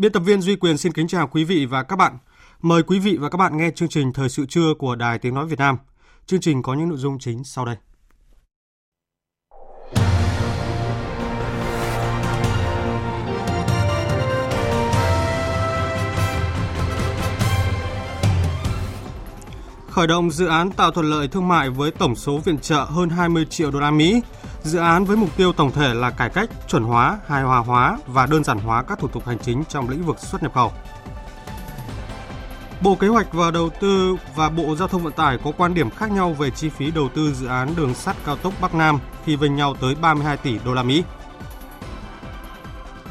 Biên tập viên Duy Quyền xin kính chào quý vị và các bạn. Mời quý vị và các bạn nghe chương trình Thời sự trưa của Đài Tiếng Nói Việt Nam. Chương trình có những nội dung chính sau đây. Khởi động dự án tạo thuận lợi thương mại với tổng số viện trợ hơn 20 triệu đô la Mỹ. Dự án với mục tiêu tổng thể là cải cách, chuẩn hóa, hài hòa hóa và đơn giản hóa các thủ tục hành chính trong lĩnh vực xuất nhập khẩu. Bộ Kế hoạch và Đầu tư và Bộ Giao thông Vận tải có quan điểm khác nhau về chi phí đầu tư dự án đường sắt cao tốc Bắc Nam khi vênh nhau tới 32 tỷ đô la Mỹ.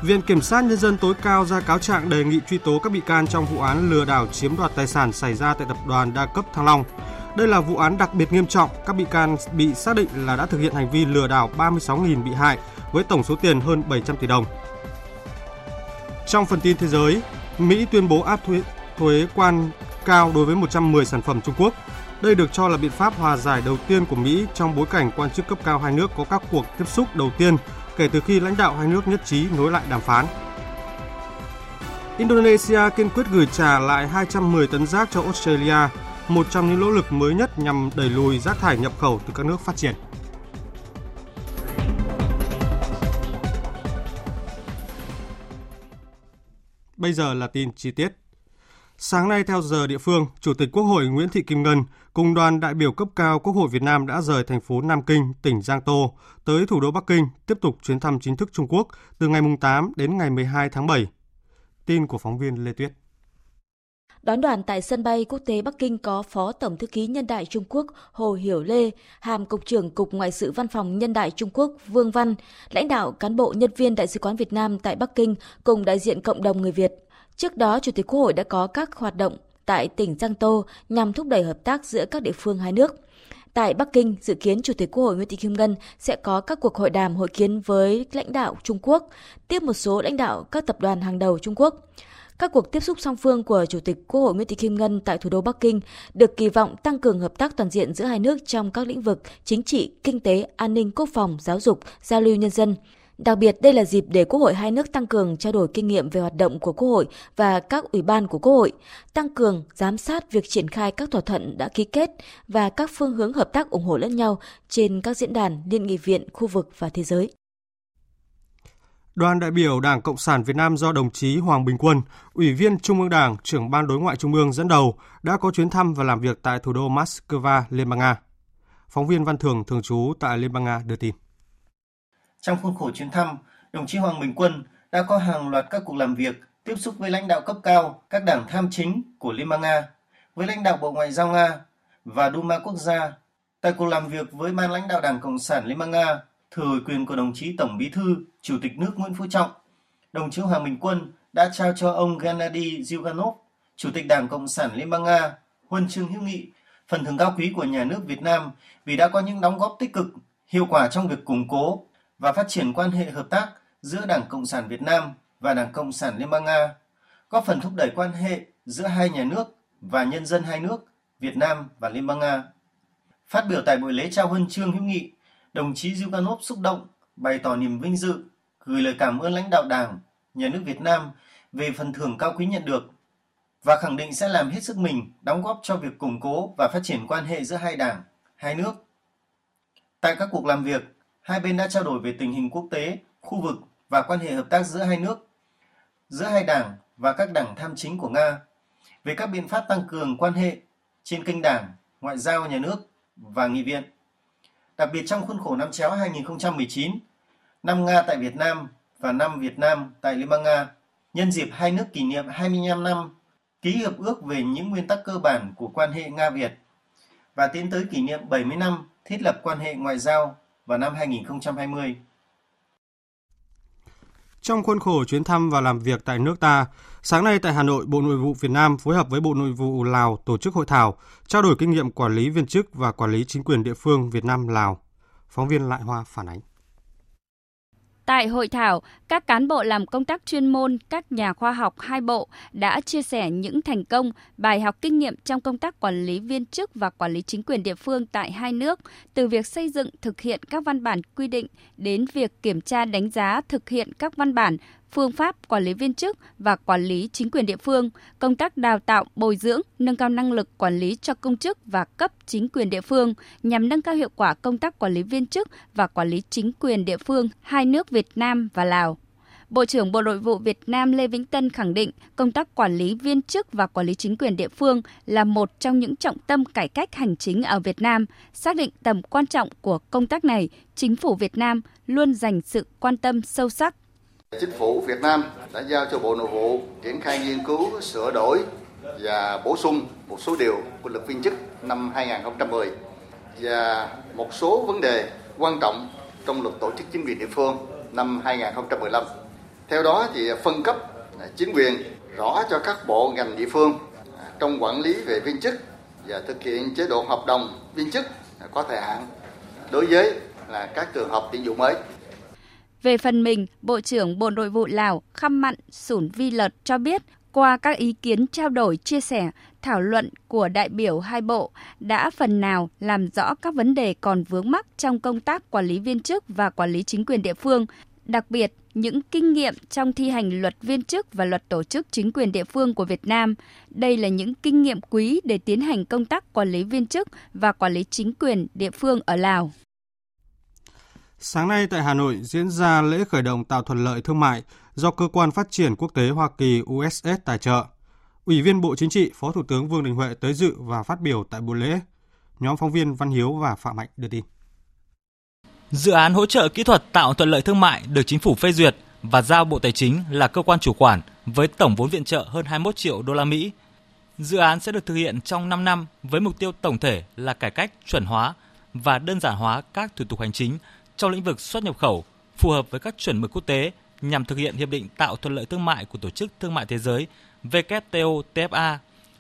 Viện Kiểm sát Nhân dân tối cao ra cáo trạng đề nghị truy tố các bị can trong vụ án lừa đảo chiếm đoạt tài sản xảy ra tại tập đoàn đa cấp Thăng Long. Đây là vụ án đặc biệt nghiêm trọng, các bị can bị xác định là đã thực hiện hành vi lừa đảo 36.000 bị hại với tổng số tiền hơn 700 tỷ đồng. Trong phần tin thế giới, Mỹ tuyên bố áp thuế, thuế quan cao đối với 110 sản phẩm Trung Quốc. Đây được cho là biện pháp hòa giải đầu tiên của Mỹ trong bối cảnh quan chức cấp cao hai nước có các cuộc tiếp xúc đầu tiên kể từ khi lãnh đạo hai nước nhất trí nối lại đàm phán. Indonesia kiên quyết gửi trả lại 210 tấn rác cho Australia, một trong những nỗ lực mới nhất nhằm đẩy lùi rác thải nhập khẩu từ các nước phát triển. Bây giờ là tin chi tiết. Sáng nay theo giờ địa phương, Chủ tịch Quốc hội Nguyễn Thị Kim Ngân cùng đoàn đại biểu cấp cao Quốc hội Việt Nam đã rời thành phố Nam Kinh, tỉnh Giang Tô tới thủ đô Bắc Kinh tiếp tục chuyến thăm chính thức Trung Quốc từ ngày 8 đến ngày 12 tháng 7. Tin của phóng viên Lê Tuyết. Đón đoàn tại sân bay quốc tế Bắc Kinh có Phó Tổng thư ký Nhân đại Trung Quốc Hồ Hiểu Lê, Hàm Cục trưởng Cục Ngoại sự Văn phòng Nhân đại Trung Quốc Vương Văn, lãnh đạo cán bộ nhân viên Đại sứ quán Việt Nam tại Bắc Kinh cùng đại diện cộng đồng người Việt. Trước đó, Chủ tịch Quốc hội đã có các hoạt động tại tỉnh Giang Tô nhằm thúc đẩy hợp tác giữa các địa phương hai nước. Tại Bắc Kinh, dự kiến Chủ tịch Quốc hội Nguyễn Thị Kim Ngân sẽ có các cuộc hội đàm hội kiến với lãnh đạo Trung Quốc, tiếp một số lãnh đạo các tập đoàn hàng đầu Trung Quốc. Các cuộc tiếp xúc song phương của Chủ tịch Quốc hội Nguyễn Thị Kim Ngân tại thủ đô Bắc Kinh được kỳ vọng tăng cường hợp tác toàn diện giữa hai nước trong các lĩnh vực chính trị, kinh tế, an ninh, quốc phòng, giáo dục, giao lưu nhân dân. Đặc biệt, đây là dịp để Quốc hội hai nước tăng cường trao đổi kinh nghiệm về hoạt động của Quốc hội và các ủy ban của Quốc hội, tăng cường giám sát việc triển khai các thỏa thuận đã ký kết và các phương hướng hợp tác ủng hộ lẫn nhau trên các diễn đàn liên nghị viện, khu vực và thế giới. Đoàn đại biểu Đảng Cộng sản Việt Nam do đồng chí Hoàng Bình Quân, Ủy viên Trung ương Đảng, trưởng Ban Đối ngoại Trung ương dẫn đầu đã có chuyến thăm và làm việc tại thủ đô Moscow, Liên bang Nga. Phóng viên Văn Thường thường trú tại Liên bang Nga đưa tin. Trong khuôn khổ chuyến thăm, đồng chí Hoàng Bình Quân đã có hàng loạt các cuộc làm việc, tiếp xúc với lãnh đạo cấp cao các đảng tham chính của Liên bang Nga, với lãnh đạo Bộ Ngoại giao Nga và Duma Quốc gia. Tại cuộc làm việc với ban lãnh đạo Đảng Cộng sản Liên bang Nga, thừa ủy quyền của đồng chí Tổng Bí thư, Chủ tịch nước Nguyễn Phú Trọng, đồng chí Hoàng Minh Quân đã trao cho ông Gennady Zyuganov, Chủ tịch Đảng Cộng sản Liên bang Nga, huân chương hữu nghị, phần thưởng cao quý của nhà nước Việt Nam vì đã có những đóng góp tích cực, hiệu quả trong việc củng cố và phát triển quan hệ hợp tác giữa Đảng Cộng sản Việt Nam và Đảng Cộng sản Liên bang Nga, góp phần thúc đẩy quan hệ giữa hai nhà nước và nhân dân hai nước Việt Nam và Liên bang Nga. Phát biểu tại buổi lễ trao huân chương hữu nghị, đồng chí Zyuganov xúc động bày tỏ niềm vinh dự, gửi lời cảm ơn lãnh đạo Đảng, Nhà nước Việt Nam về phần thưởng cao quý nhận được và khẳng định sẽ làm hết sức mình đóng góp cho việc củng cố và phát triển quan hệ giữa hai đảng, hai nước. Tại các cuộc làm việc, hai bên đã trao đổi về tình hình quốc tế, khu vực và quan hệ hợp tác giữa hai nước, giữa hai đảng và các đảng tham chính của Nga, về các biện pháp tăng cường quan hệ trên kênh đảng, ngoại giao nhà nước và nghị viện. Đặc biệt trong khuôn khổ năm chéo 2019, năm Nga tại Việt Nam và năm Việt Nam tại Liên bang Nga nhân dịp hai nước kỷ niệm 25 năm ký hiệp ước về những nguyên tắc cơ bản của quan hệ Nga-Việt và tiến tới kỷ niệm 70 năm thiết lập quan hệ ngoại giao vào năm 2020. Trong khuôn khổ chuyến thăm và làm việc tại nước ta, sáng nay tại Hà Nội, Bộ Nội vụ Việt Nam phối hợp với Bộ Nội vụ Lào tổ chức hội thảo, trao đổi kinh nghiệm quản lý viên chức và quản lý chính quyền địa phương Việt Nam Lào. Phóng viên Lại Hoa phản ánh. Tại hội thảo, các cán bộ làm công tác chuyên môn, các nhà khoa học hai bộ đã chia sẻ những thành công, bài học kinh nghiệm trong công tác quản lý viên chức và quản lý chính quyền địa phương tại hai nước, từ việc xây dựng thực hiện các văn bản quy định đến việc kiểm tra đánh giá thực hiện các văn bản phương pháp quản lý viên chức và quản lý chính quyền địa phương, công tác đào tạo, bồi dưỡng, nâng cao năng lực quản lý cho công chức và cấp chính quyền địa phương nhằm nâng cao hiệu quả công tác quản lý viên chức và quản lý chính quyền địa phương hai nước Việt Nam và Lào. Bộ trưởng Bộ Nội vụ Việt Nam Lê Vĩnh Tân khẳng định công tác quản lý viên chức và quản lý chính quyền địa phương là một trong những trọng tâm cải cách hành chính ở Việt Nam. Xác định tầm quan trọng của công tác này, chính phủ Việt Nam luôn dành sự quan tâm sâu sắc Chính phủ Việt Nam đã giao cho Bộ Nội vụ triển khai nghiên cứu, sửa đổi và bổ sung một số điều của luật viên chức năm 2010 và một số vấn đề quan trọng trong luật tổ chức chính quyền địa phương năm 2015. Theo đó thì phân cấp chính quyền rõ cho các bộ ngành địa phương trong quản lý về viên chức và thực hiện chế độ hợp đồng viên chức có thời hạn đối với là các trường hợp tuyển dụng mới. Về phần mình, Bộ trưởng Bộ Nội vụ Lào Khăm Mặn Sủn Vi Lợt cho biết qua các ý kiến trao đổi, chia sẻ, thảo luận của đại biểu hai bộ đã phần nào làm rõ các vấn đề còn vướng mắc trong công tác quản lý viên chức và quản lý chính quyền địa phương, đặc biệt những kinh nghiệm trong thi hành luật viên chức và luật tổ chức chính quyền địa phương của Việt Nam. Đây là những kinh nghiệm quý để tiến hành công tác quản lý viên chức và quản lý chính quyền địa phương ở Lào. Sáng nay tại Hà Nội diễn ra lễ khởi động tạo thuận lợi thương mại do Cơ quan Phát triển Quốc tế Hoa Kỳ USS tài trợ. Ủy viên Bộ Chính trị, Phó Thủ tướng Vương Đình Huệ tới dự và phát biểu tại buổi lễ. Nhóm phóng viên Văn Hiếu và Phạm Mạnh đưa tin. Dự án hỗ trợ kỹ thuật tạo thuận lợi thương mại được chính phủ phê duyệt và giao Bộ Tài chính là cơ quan chủ quản với tổng vốn viện trợ hơn 21 triệu đô la Mỹ. Dự án sẽ được thực hiện trong 5 năm với mục tiêu tổng thể là cải cách, chuẩn hóa và đơn giản hóa các thủ tục hành chính trong lĩnh vực xuất nhập khẩu phù hợp với các chuẩn mực quốc tế nhằm thực hiện hiệp định tạo thuận lợi thương mại của Tổ chức Thương mại Thế giới WTO TFA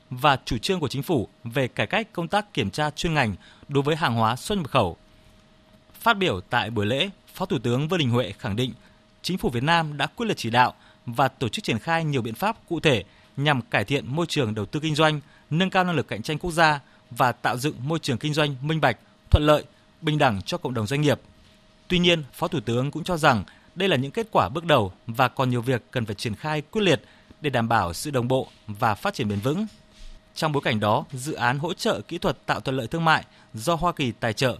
và chủ trương của chính phủ về cải cách công tác kiểm tra chuyên ngành đối với hàng hóa xuất nhập khẩu. Phát biểu tại buổi lễ, Phó Thủ tướng Vương Đình Huệ khẳng định chính phủ Việt Nam đã quyết liệt chỉ đạo và tổ chức triển khai nhiều biện pháp cụ thể nhằm cải thiện môi trường đầu tư kinh doanh, nâng cao năng lực cạnh tranh quốc gia và tạo dựng môi trường kinh doanh minh bạch, thuận lợi, bình đẳng cho cộng đồng doanh nghiệp – Tuy nhiên, Phó Thủ tướng cũng cho rằng đây là những kết quả bước đầu và còn nhiều việc cần phải triển khai quyết liệt để đảm bảo sự đồng bộ và phát triển bền vững. Trong bối cảnh đó, dự án hỗ trợ kỹ thuật tạo thuận lợi thương mại do Hoa Kỳ tài trợ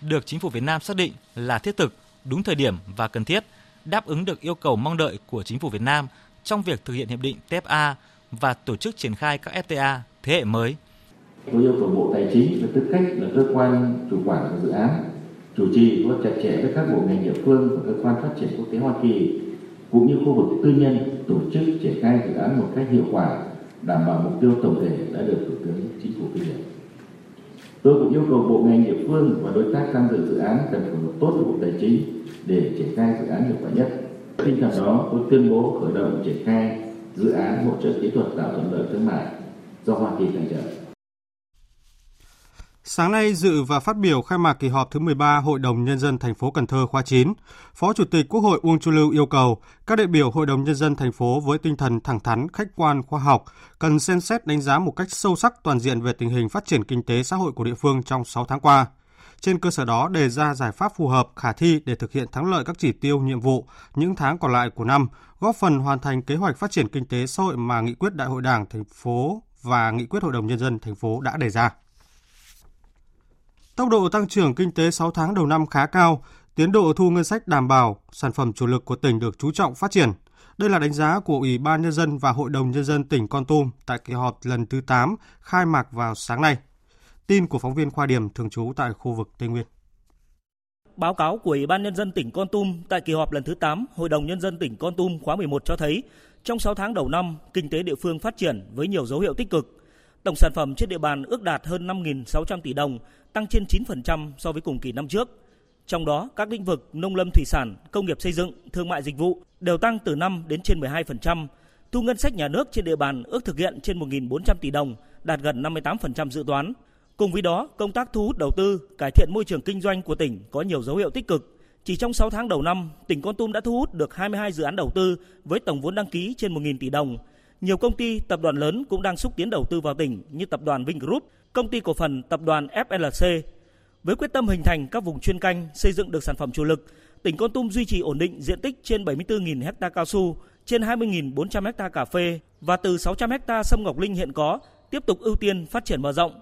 được chính phủ Việt Nam xác định là thiết thực, đúng thời điểm và cần thiết, đáp ứng được yêu cầu mong đợi của chính phủ Việt Nam trong việc thực hiện hiệp định TFA và tổ chức triển khai các FTA thế hệ mới. Tôi yêu cầu Bộ Tài chính với tư cách là cơ quan chủ quản của dự án chủ trì phối hợp chặt chẽ với các bộ ngành địa phương và cơ quan phát triển quốc tế Hoa Kỳ cũng như khu vực tư nhân tổ chức triển khai dự án một cách hiệu quả đảm bảo mục tiêu tổng thể đã được thủ tướng chính phủ phê duyệt. Tôi cũng yêu cầu bộ ngành địa phương và đối tác tham dự dự án cần phối hợp tốt với bộ tài chính để triển khai dự án hiệu quả nhất. Tinh thần đó, tôi tuyên bố khởi động triển khai dự án hỗ trợ kỹ thuật tạo thuận lợi thương mại do Hoa Kỳ tài trợ. Sáng nay dự và phát biểu khai mạc kỳ họp thứ 13 Hội đồng Nhân dân thành phố Cần Thơ khóa 9, Phó Chủ tịch Quốc hội Uông Chu Lưu yêu cầu các đại biểu Hội đồng Nhân dân thành phố với tinh thần thẳng thắn, khách quan, khoa học cần xem xét đánh giá một cách sâu sắc toàn diện về tình hình phát triển kinh tế xã hội của địa phương trong 6 tháng qua. Trên cơ sở đó đề ra giải pháp phù hợp, khả thi để thực hiện thắng lợi các chỉ tiêu, nhiệm vụ những tháng còn lại của năm, góp phần hoàn thành kế hoạch phát triển kinh tế xã hội mà nghị quyết Đại hội Đảng thành phố và nghị quyết Hội đồng Nhân dân thành phố đã đề ra. Tốc độ tăng trưởng kinh tế 6 tháng đầu năm khá cao, tiến độ thu ngân sách đảm bảo, sản phẩm chủ lực của tỉnh được chú trọng phát triển. Đây là đánh giá của Ủy ban Nhân dân và Hội đồng Nhân dân tỉnh Con Tum tại kỳ họp lần thứ 8 khai mạc vào sáng nay. Tin của phóng viên Khoa Điểm thường trú tại khu vực Tây Nguyên. báo cáo của Ủy ban Nhân dân tỉnh Con Tum tại kỳ họp lần thứ 8 Hội đồng Nhân dân tỉnh Con Tum khóa 11 cho thấy, trong 6 tháng đầu năm, kinh tế địa phương phát triển với nhiều dấu hiệu tích cực. Tổng sản phẩm trên địa bàn ước đạt hơn 5.600 tỷ đồng, tăng trên 9% so với cùng kỳ năm trước. Trong đó, các lĩnh vực nông lâm thủy sản, công nghiệp xây dựng, thương mại dịch vụ đều tăng từ 5 đến trên 12%. Thu ngân sách nhà nước trên địa bàn ước thực hiện trên 1.400 tỷ đồng, đạt gần 58% dự toán. Cùng với đó, công tác thu hút đầu tư, cải thiện môi trường kinh doanh của tỉnh có nhiều dấu hiệu tích cực. Chỉ trong 6 tháng đầu năm, tỉnh Con Tum đã thu hút được 22 dự án đầu tư với tổng vốn đăng ký trên 1.000 tỷ đồng. Nhiều công ty, tập đoàn lớn cũng đang xúc tiến đầu tư vào tỉnh như tập đoàn Vingroup, công ty cổ phần tập đoàn FLC. Với quyết tâm hình thành các vùng chuyên canh, xây dựng được sản phẩm chủ lực, tỉnh Con Tum duy trì ổn định diện tích trên 74.000 ha cao su, trên 20.400 ha cà phê và từ 600 ha sâm ngọc linh hiện có, tiếp tục ưu tiên phát triển mở rộng.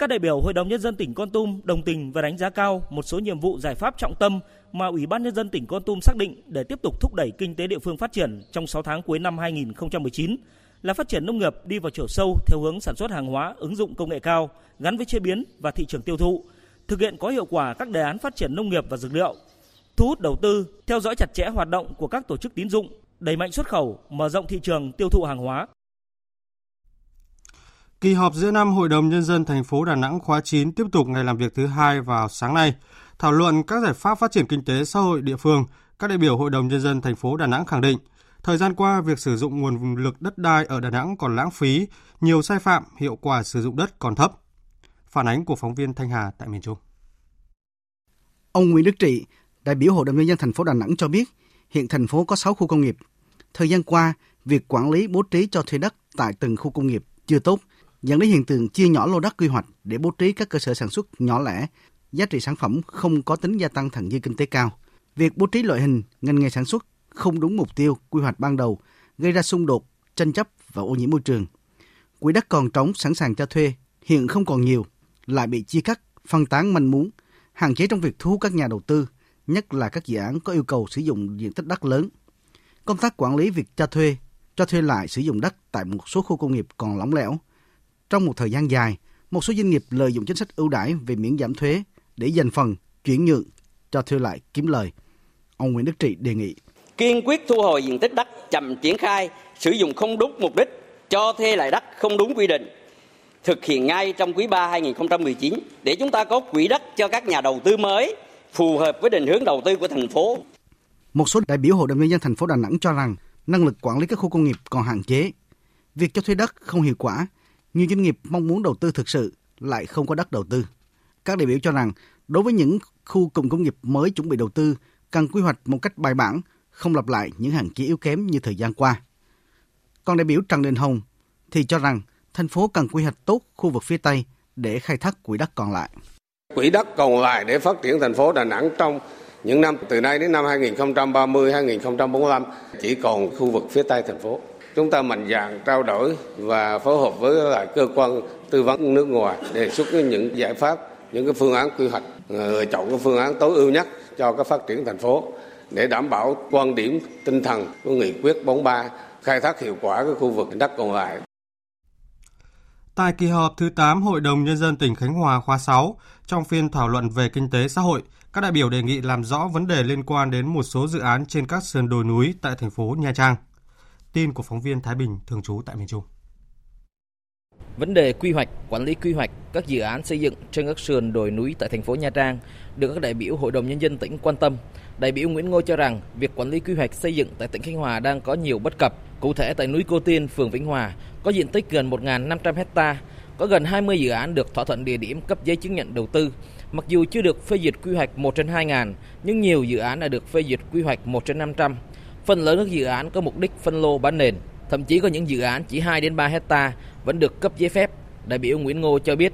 Các đại biểu Hội đồng Nhân dân tỉnh Con Tum đồng tình và đánh giá cao một số nhiệm vụ giải pháp trọng tâm mà Ủy ban Nhân dân tỉnh Con Tum xác định để tiếp tục thúc đẩy kinh tế địa phương phát triển trong 6 tháng cuối năm 2019 là phát triển nông nghiệp đi vào chiều sâu theo hướng sản xuất hàng hóa ứng dụng công nghệ cao gắn với chế biến và thị trường tiêu thụ, thực hiện có hiệu quả các đề án phát triển nông nghiệp và dược liệu, thu hút đầu tư, theo dõi chặt chẽ hoạt động của các tổ chức tín dụng, đẩy mạnh xuất khẩu, mở rộng thị trường tiêu thụ hàng hóa. Kỳ họp giữa năm Hội đồng Nhân dân thành phố Đà Nẵng khóa 9 tiếp tục ngày làm việc thứ hai vào sáng nay. Thảo luận các giải pháp phát triển kinh tế xã hội địa phương, các đại biểu Hội đồng Nhân dân thành phố Đà Nẵng khẳng định, thời gian qua việc sử dụng nguồn lực đất đai ở Đà Nẵng còn lãng phí, nhiều sai phạm, hiệu quả sử dụng đất còn thấp. Phản ánh của phóng viên Thanh Hà tại miền Trung. Ông Nguyễn Đức Trị, đại biểu Hội đồng Nhân dân thành phố Đà Nẵng cho biết, hiện thành phố có 6 khu công nghiệp. Thời gian qua, việc quản lý bố trí cho thuê đất tại từng khu công nghiệp chưa tốt, dẫn đến hiện tượng chia nhỏ lô đất quy hoạch để bố trí các cơ sở sản xuất nhỏ lẻ, giá trị sản phẩm không có tính gia tăng thẳng dư kinh tế cao. Việc bố trí loại hình ngành nghề sản xuất không đúng mục tiêu quy hoạch ban đầu gây ra xung đột, tranh chấp và ô nhiễm môi trường. Quỹ đất còn trống sẵn sàng cho thuê hiện không còn nhiều, lại bị chia cắt, phân tán manh muốn, hạn chế trong việc thu hút các nhà đầu tư, nhất là các dự án có yêu cầu sử dụng diện tích đất lớn. Công tác quản lý việc cho thuê, cho thuê lại sử dụng đất tại một số khu công nghiệp còn lỏng lẻo, trong một thời gian dài, một số doanh nghiệp lợi dụng chính sách ưu đãi về miễn giảm thuế để dành phần chuyển nhượng cho thuê lại kiếm lời. Ông Nguyễn Đức Trị đề nghị kiên quyết thu hồi diện tích đất chậm triển khai, sử dụng không đúng mục đích, cho thuê lại đất không đúng quy định. Thực hiện ngay trong quý 3 2019 để chúng ta có quỹ đất cho các nhà đầu tư mới phù hợp với định hướng đầu tư của thành phố. Một số đại biểu Hội đồng nhân dân thành phố Đà Nẵng cho rằng năng lực quản lý các khu công nghiệp còn hạn chế. Việc cho thuê đất không hiệu quả nhiều doanh nghiệp mong muốn đầu tư thực sự lại không có đất đầu tư. Các đại biểu cho rằng đối với những khu cụm công nghiệp mới chuẩn bị đầu tư cần quy hoạch một cách bài bản, không lặp lại những hạn chế yếu kém như thời gian qua. Còn đại biểu Trần Đình Hồng thì cho rằng thành phố cần quy hoạch tốt khu vực phía Tây để khai thác quỹ đất còn lại. Quỹ đất còn lại để phát triển thành phố Đà Nẵng trong những năm từ nay đến năm 2030, 2045 chỉ còn khu vực phía Tây thành phố chúng ta mạnh dạn trao đổi và phối hợp với lại cơ quan tư vấn nước ngoài đề xuất những giải pháp những cái phương án quy hoạch ờ, lựa chọn cái phương án tối ưu nhất cho cái phát triển thành phố để đảm bảo quan điểm tinh thần của nghị quyết 43 khai thác hiệu quả cái khu vực đất còn lại. Tại kỳ họp thứ 8 Hội đồng Nhân dân tỉnh Khánh Hòa khóa 6, trong phiên thảo luận về kinh tế xã hội, các đại biểu đề nghị làm rõ vấn đề liên quan đến một số dự án trên các sườn đồi núi tại thành phố Nha Trang. Tin của phóng viên Thái Bình thường trú tại miền Trung. Vấn đề quy hoạch, quản lý quy hoạch các dự án xây dựng trên các sườn đồi núi tại thành phố Nha Trang được các đại biểu Hội đồng Nhân dân tỉnh quan tâm. Đại biểu Nguyễn Ngô cho rằng việc quản lý quy hoạch xây dựng tại tỉnh Khánh Hòa đang có nhiều bất cập. Cụ thể tại núi Cô Tiên, phường Vĩnh Hòa có diện tích gần 1.500 hecta, có gần 20 dự án được thỏa thuận địa điểm cấp giấy chứng nhận đầu tư. Mặc dù chưa được phê duyệt quy hoạch 1 trên 2 ngàn, nhưng nhiều dự án đã được phê duyệt quy hoạch 1 trên 500. Phần lớn các dự án có mục đích phân lô bán nền, thậm chí có những dự án chỉ 2 đến 3 hecta vẫn được cấp giấy phép. Đại biểu Nguyễn Ngô cho biết.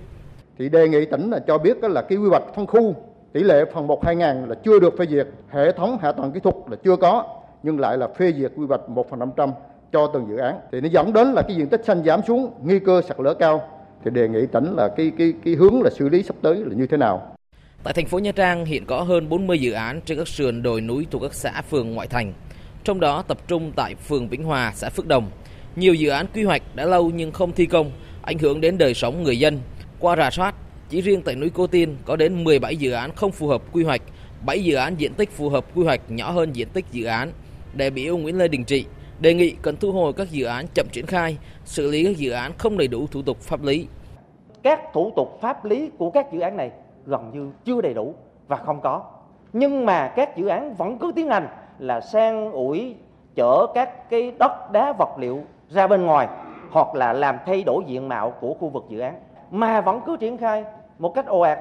Thì đề nghị tỉnh là cho biết là cái quy hoạch phân khu tỷ lệ phần 1 2000 là chưa được phê duyệt, hệ thống hạ tầng kỹ thuật là chưa có nhưng lại là phê duyệt quy hoạch 1 phần 500 cho từng dự án thì nó dẫn đến là cái diện tích xanh giảm xuống, nguy cơ sạt lở cao thì đề nghị tỉnh là cái cái cái hướng là xử lý sắp tới là như thế nào. Tại thành phố Nha Trang hiện có hơn 40 dự án trên các sườn đồi núi thuộc các xã phường ngoại thành trong đó tập trung tại phường Vĩnh Hòa, xã Phước Đồng. Nhiều dự án quy hoạch đã lâu nhưng không thi công, ảnh hưởng đến đời sống người dân. Qua rà soát, chỉ riêng tại núi Cô Tiên có đến 17 dự án không phù hợp quy hoạch 7 dự án diện tích phù hợp quy hoạch nhỏ hơn diện tích dự án. Đại biểu Nguyễn Lê Đình Trị đề nghị cần thu hồi các dự án chậm triển khai, xử lý các dự án không đầy đủ thủ tục pháp lý. Các thủ tục pháp lý của các dự án này gần như chưa đầy đủ và không có. Nhưng mà các dự án vẫn cứ tiến hành là sang ủi chở các cái đất đá vật liệu ra bên ngoài hoặc là làm thay đổi diện mạo của khu vực dự án mà vẫn cứ triển khai một cách ồ ạt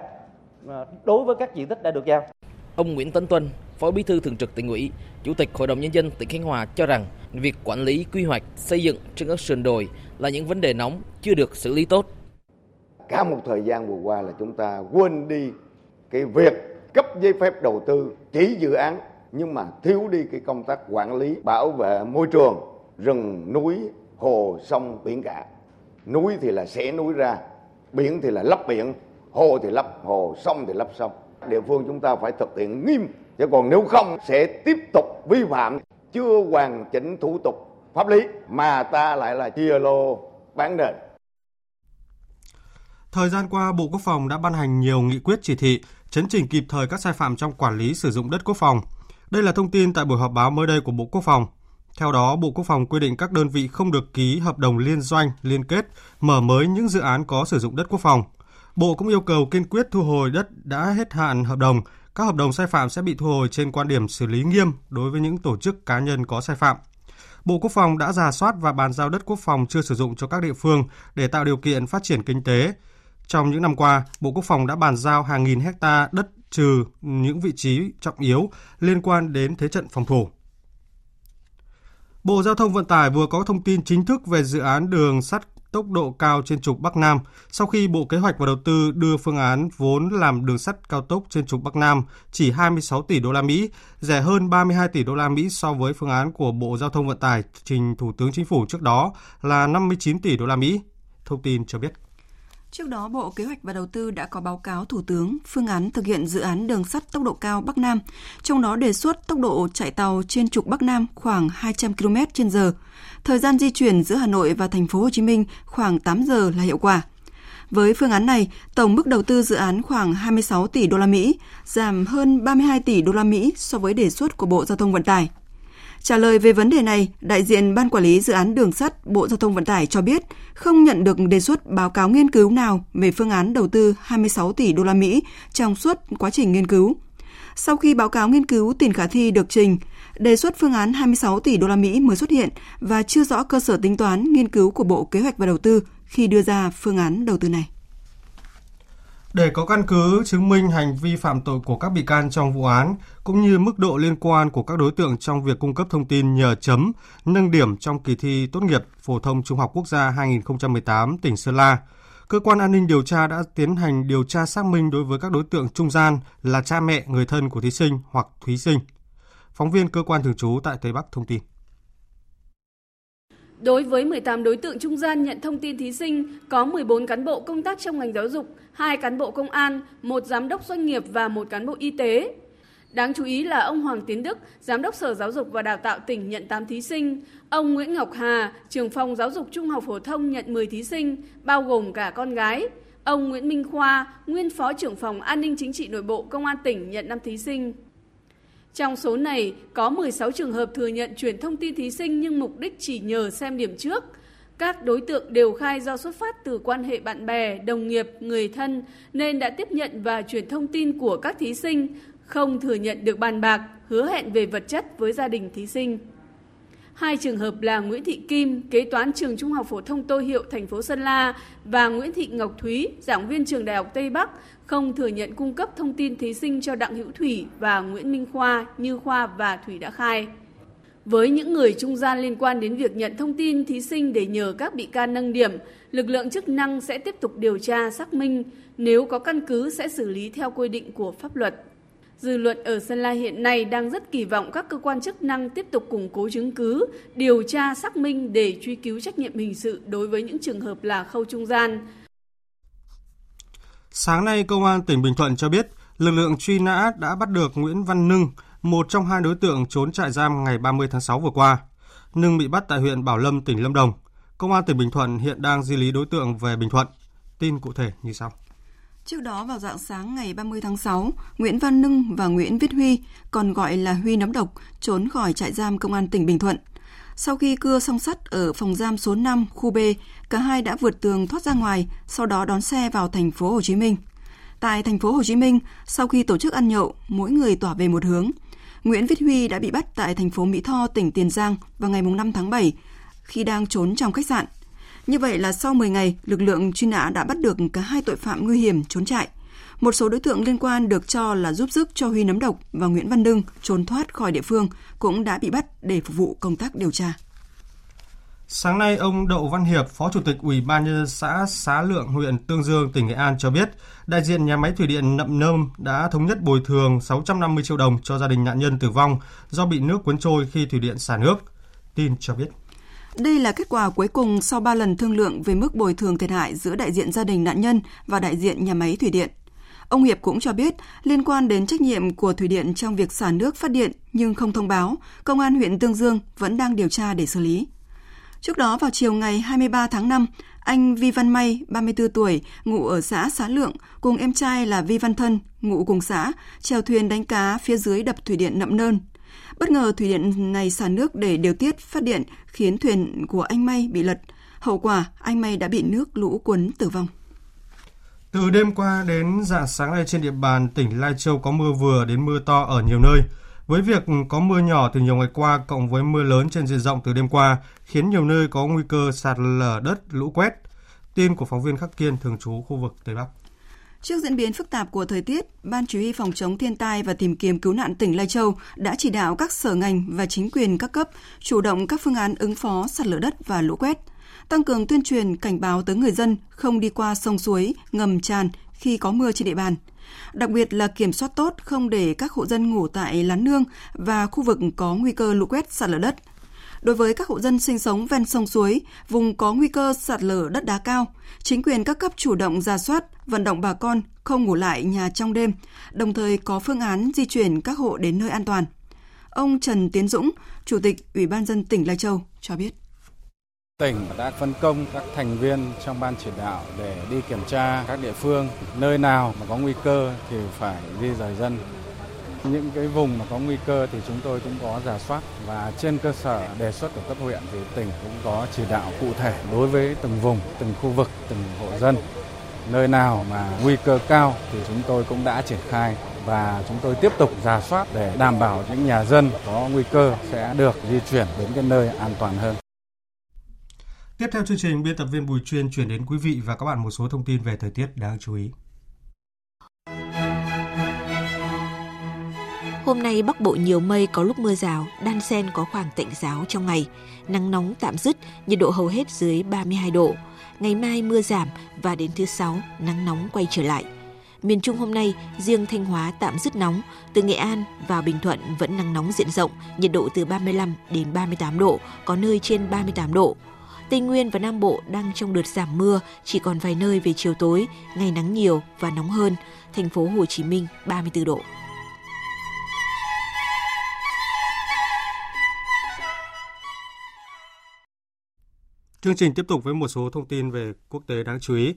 à, đối với các diện tích đã được giao. Ông Nguyễn Tấn Tuân, Phó Bí thư Thường trực tỉnh ủy, Chủ tịch Hội đồng Nhân dân tỉnh Khánh Hòa cho rằng việc quản lý quy hoạch xây dựng trên các sườn đồi là những vấn đề nóng chưa được xử lý tốt. Cả một thời gian vừa qua là chúng ta quên đi cái việc cấp giấy phép đầu tư chỉ dự án nhưng mà thiếu đi cái công tác quản lý bảo vệ môi trường rừng núi hồ sông biển cả. Núi thì là xẻ núi ra biển thì là lấp biển hồ thì lấp hồ sông thì lấp sông. Địa phương chúng ta phải thực hiện nghiêm chứ còn nếu không sẽ tiếp tục vi phạm chưa hoàn chỉnh thủ tục pháp lý mà ta lại là chia lô bán nền. Thời gian qua, Bộ Quốc phòng đã ban hành nhiều nghị quyết chỉ thị, chấn chỉnh kịp thời các sai phạm trong quản lý sử dụng đất quốc phòng. Đây là thông tin tại buổi họp báo mới đây của Bộ Quốc phòng. Theo đó, Bộ Quốc phòng quy định các đơn vị không được ký hợp đồng liên doanh, liên kết, mở mới những dự án có sử dụng đất quốc phòng. Bộ cũng yêu cầu kiên quyết thu hồi đất đã hết hạn hợp đồng. Các hợp đồng sai phạm sẽ bị thu hồi trên quan điểm xử lý nghiêm đối với những tổ chức cá nhân có sai phạm. Bộ Quốc phòng đã giả soát và bàn giao đất quốc phòng chưa sử dụng cho các địa phương để tạo điều kiện phát triển kinh tế. Trong những năm qua, Bộ Quốc phòng đã bàn giao hàng nghìn hecta đất trừ những vị trí trọng yếu liên quan đến thế trận phòng thủ. Bộ Giao thông Vận tải vừa có thông tin chính thức về dự án đường sắt tốc độ cao trên trục Bắc Nam sau khi Bộ Kế hoạch và Đầu tư đưa phương án vốn làm đường sắt cao tốc trên trục Bắc Nam chỉ 26 tỷ đô la Mỹ, rẻ hơn 32 tỷ đô la Mỹ so với phương án của Bộ Giao thông Vận tải trình Thủ tướng Chính phủ trước đó là 59 tỷ đô la Mỹ. Thông tin cho biết. Trước đó, Bộ Kế hoạch và Đầu tư đã có báo cáo Thủ tướng phương án thực hiện dự án đường sắt tốc độ cao Bắc Nam, trong đó đề xuất tốc độ chạy tàu trên trục Bắc Nam khoảng 200 km h Thời gian di chuyển giữa Hà Nội và thành phố Hồ Chí Minh khoảng 8 giờ là hiệu quả. Với phương án này, tổng mức đầu tư dự án khoảng 26 tỷ đô la Mỹ, giảm hơn 32 tỷ đô la Mỹ so với đề xuất của Bộ Giao thông Vận tải. Trả lời về vấn đề này, đại diện Ban Quản lý Dự án Đường sắt Bộ Giao thông Vận tải cho biết không nhận được đề xuất báo cáo nghiên cứu nào về phương án đầu tư 26 tỷ đô la Mỹ trong suốt quá trình nghiên cứu. Sau khi báo cáo nghiên cứu tiền khả thi được trình, đề xuất phương án 26 tỷ đô la Mỹ mới xuất hiện và chưa rõ cơ sở tính toán nghiên cứu của Bộ Kế hoạch và Đầu tư khi đưa ra phương án đầu tư này. Để có căn cứ chứng minh hành vi phạm tội của các bị can trong vụ án, cũng như mức độ liên quan của các đối tượng trong việc cung cấp thông tin nhờ chấm, nâng điểm trong kỳ thi tốt nghiệp phổ thông trung học quốc gia 2018 tỉnh Sơn La, cơ quan an ninh điều tra đã tiến hành điều tra xác minh đối với các đối tượng trung gian là cha mẹ, người thân của thí sinh hoặc thí sinh. Phóng viên cơ quan thường trú tại Tây Bắc thông tin. Đối với 18 đối tượng trung gian nhận thông tin thí sinh, có 14 cán bộ công tác trong ngành giáo dục, 2 cán bộ công an, 1 giám đốc doanh nghiệp và 1 cán bộ y tế. Đáng chú ý là ông Hoàng Tiến Đức, Giám đốc Sở Giáo dục và Đào tạo tỉnh nhận 8 thí sinh, ông Nguyễn Ngọc Hà, trưởng phòng giáo dục trung học phổ thông nhận 10 thí sinh, bao gồm cả con gái. Ông Nguyễn Minh Khoa, nguyên phó trưởng phòng an ninh chính trị nội bộ Công an tỉnh nhận 5 thí sinh. Trong số này, có 16 trường hợp thừa nhận chuyển thông tin thí sinh nhưng mục đích chỉ nhờ xem điểm trước. Các đối tượng đều khai do xuất phát từ quan hệ bạn bè, đồng nghiệp, người thân nên đã tiếp nhận và chuyển thông tin của các thí sinh, không thừa nhận được bàn bạc, hứa hẹn về vật chất với gia đình thí sinh. Hai trường hợp là Nguyễn Thị Kim, kế toán trường Trung học phổ thông Tô Hiệu, thành phố Sơn La và Nguyễn Thị Ngọc Thúy, giảng viên trường Đại học Tây Bắc không thừa nhận cung cấp thông tin thí sinh cho Đặng Hữu Thủy và Nguyễn Minh Khoa như Khoa và Thủy đã khai. Với những người trung gian liên quan đến việc nhận thông tin thí sinh để nhờ các bị can nâng điểm, lực lượng chức năng sẽ tiếp tục điều tra xác minh, nếu có căn cứ sẽ xử lý theo quy định của pháp luật. Dư luận ở Sơn La hiện nay đang rất kỳ vọng các cơ quan chức năng tiếp tục củng cố chứng cứ, điều tra xác minh để truy cứu trách nhiệm hình sự đối với những trường hợp là khâu trung gian. Sáng nay, Công an tỉnh Bình Thuận cho biết, lực lượng truy nã đã bắt được Nguyễn Văn Nưng, một trong hai đối tượng trốn trại giam ngày 30 tháng 6 vừa qua. Nưng bị bắt tại huyện Bảo Lâm, tỉnh Lâm Đồng. Công an tỉnh Bình Thuận hiện đang di lý đối tượng về Bình Thuận. Tin cụ thể như sau. Trước đó vào dạng sáng ngày 30 tháng 6, Nguyễn Văn Nưng và Nguyễn Viết Huy, còn gọi là Huy nấm độc, trốn khỏi trại giam công an tỉnh Bình Thuận. Sau khi cưa song sắt ở phòng giam số 5, khu B, cả hai đã vượt tường thoát ra ngoài, sau đó đón xe vào thành phố Hồ Chí Minh. Tại thành phố Hồ Chí Minh, sau khi tổ chức ăn nhậu, mỗi người tỏa về một hướng. Nguyễn Viết Huy đã bị bắt tại thành phố Mỹ Tho, tỉnh Tiền Giang vào ngày 5 tháng 7 khi đang trốn trong khách sạn. Như vậy là sau 10 ngày, lực lượng truy nã đã bắt được cả hai tội phạm nguy hiểm trốn chạy. Một số đối tượng liên quan được cho là giúp sức cho Huy nấm độc và Nguyễn Văn Đưng trốn thoát khỏi địa phương cũng đã bị bắt để phục vụ công tác điều tra. Sáng nay, ông Đậu Văn Hiệp, Phó Chủ tịch Ủy ban nhân xã Xá Lượng, huyện Tương Dương, tỉnh Nghệ An cho biết, đại diện nhà máy thủy điện Nậm Nơm đã thống nhất bồi thường 650 triệu đồng cho gia đình nạn nhân tử vong do bị nước cuốn trôi khi thủy điện xả nước. Tin cho biết. Đây là kết quả cuối cùng sau 3 lần thương lượng về mức bồi thường thiệt hại giữa đại diện gia đình nạn nhân và đại diện nhà máy thủy điện. Ông Hiệp cũng cho biết, liên quan đến trách nhiệm của thủy điện trong việc xả nước phát điện nhưng không thông báo, Công an huyện Tương Dương vẫn đang điều tra để xử lý. Trước đó vào chiều ngày 23 tháng 5, anh Vi Văn May, 34 tuổi, ngụ ở xã Xá Lượng, cùng em trai là Vi Văn Thân, ngụ cùng xã, chèo thuyền đánh cá phía dưới đập thủy điện Nậm Nơn. Bất ngờ thủy điện này xả nước để điều tiết phát điện khiến thuyền của anh May bị lật. Hậu quả, anh May đã bị nước lũ cuốn tử vong. Từ đêm qua đến dạng sáng nay trên địa bàn tỉnh Lai Châu có mưa vừa đến mưa to ở nhiều nơi. Với việc có mưa nhỏ từ nhiều ngày qua cộng với mưa lớn trên diện rộng từ đêm qua khiến nhiều nơi có nguy cơ sạt lở đất, lũ quét. Tin của phóng viên Khắc Kiên thường trú khu vực Tây Bắc. Trước diễn biến phức tạp của thời tiết, Ban Chỉ huy Phòng chống thiên tai và tìm kiếm cứu nạn tỉnh Lai Châu đã chỉ đạo các sở ngành và chính quyền các cấp chủ động các phương án ứng phó sạt lở đất và lũ quét, tăng cường tuyên truyền cảnh báo tới người dân không đi qua sông suối, ngầm tràn khi có mưa trên địa bàn. Đặc biệt là kiểm soát tốt không để các hộ dân ngủ tại lán nương và khu vực có nguy cơ lũ quét sạt lở đất. Đối với các hộ dân sinh sống ven sông suối, vùng có nguy cơ sạt lở đất đá cao, chính quyền các cấp chủ động ra soát, vận động bà con không ngủ lại nhà trong đêm, đồng thời có phương án di chuyển các hộ đến nơi an toàn. Ông Trần Tiến Dũng, Chủ tịch Ủy ban dân tỉnh Lai Châu cho biết. Tỉnh đã phân công các thành viên trong ban chỉ đạo để đi kiểm tra các địa phương, nơi nào mà có nguy cơ thì phải di rời dân. Những cái vùng mà có nguy cơ thì chúng tôi cũng có giả soát và trên cơ sở đề xuất của cấp huyện thì tỉnh cũng có chỉ đạo cụ thể đối với từng vùng, từng khu vực, từng hộ dân. Nơi nào mà nguy cơ cao thì chúng tôi cũng đã triển khai và chúng tôi tiếp tục giả soát để đảm bảo những nhà dân có nguy cơ sẽ được di chuyển đến cái nơi an toàn hơn. Tiếp theo chương trình, biên tập viên Bùi Chuyên chuyển đến quý vị và các bạn một số thông tin về thời tiết đáng chú ý. Hôm nay Bắc Bộ nhiều mây có lúc mưa rào, đan xen có khoảng tạnh giáo trong ngày. Nắng nóng tạm dứt, nhiệt độ hầu hết dưới 32 độ. Ngày mai mưa giảm và đến thứ sáu nắng nóng quay trở lại. Miền Trung hôm nay, riêng Thanh Hóa tạm dứt nóng, từ Nghệ An vào Bình Thuận vẫn nắng nóng diện rộng, nhiệt độ từ 35 đến 38 độ, có nơi trên 38 độ. Tây Nguyên và Nam Bộ đang trong đợt giảm mưa, chỉ còn vài nơi về chiều tối, ngày nắng nhiều và nóng hơn. Thành phố Hồ Chí Minh 34 độ. Chương trình tiếp tục với một số thông tin về quốc tế đáng chú ý.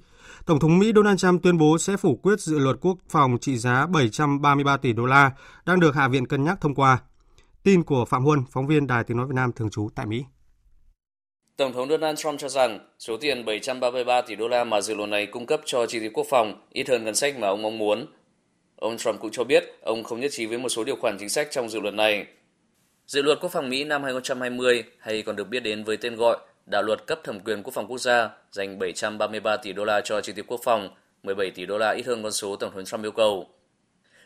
Tổng thống Mỹ Donald Trump tuyên bố sẽ phủ quyết dự luật quốc phòng trị giá 733 tỷ đô la đang được Hạ viện cân nhắc thông qua. Tin của Phạm Huân, phóng viên Đài Tiếng Nói Việt Nam thường trú tại Mỹ. Tổng thống Donald Trump cho rằng số tiền 733 tỷ đô la mà dự luật này cung cấp cho chi tiêu quốc phòng ít hơn ngân sách mà ông mong muốn. Ông Trump cũng cho biết ông không nhất trí với một số điều khoản chính sách trong dự luật này. Dự luật quốc phòng Mỹ năm 2020 hay còn được biết đến với tên gọi đạo luật cấp thẩm quyền quốc phòng quốc gia dành 733 tỷ đô la cho chi tiêu quốc phòng, 17 tỷ đô la ít hơn con số Tổng thống Trump yêu cầu.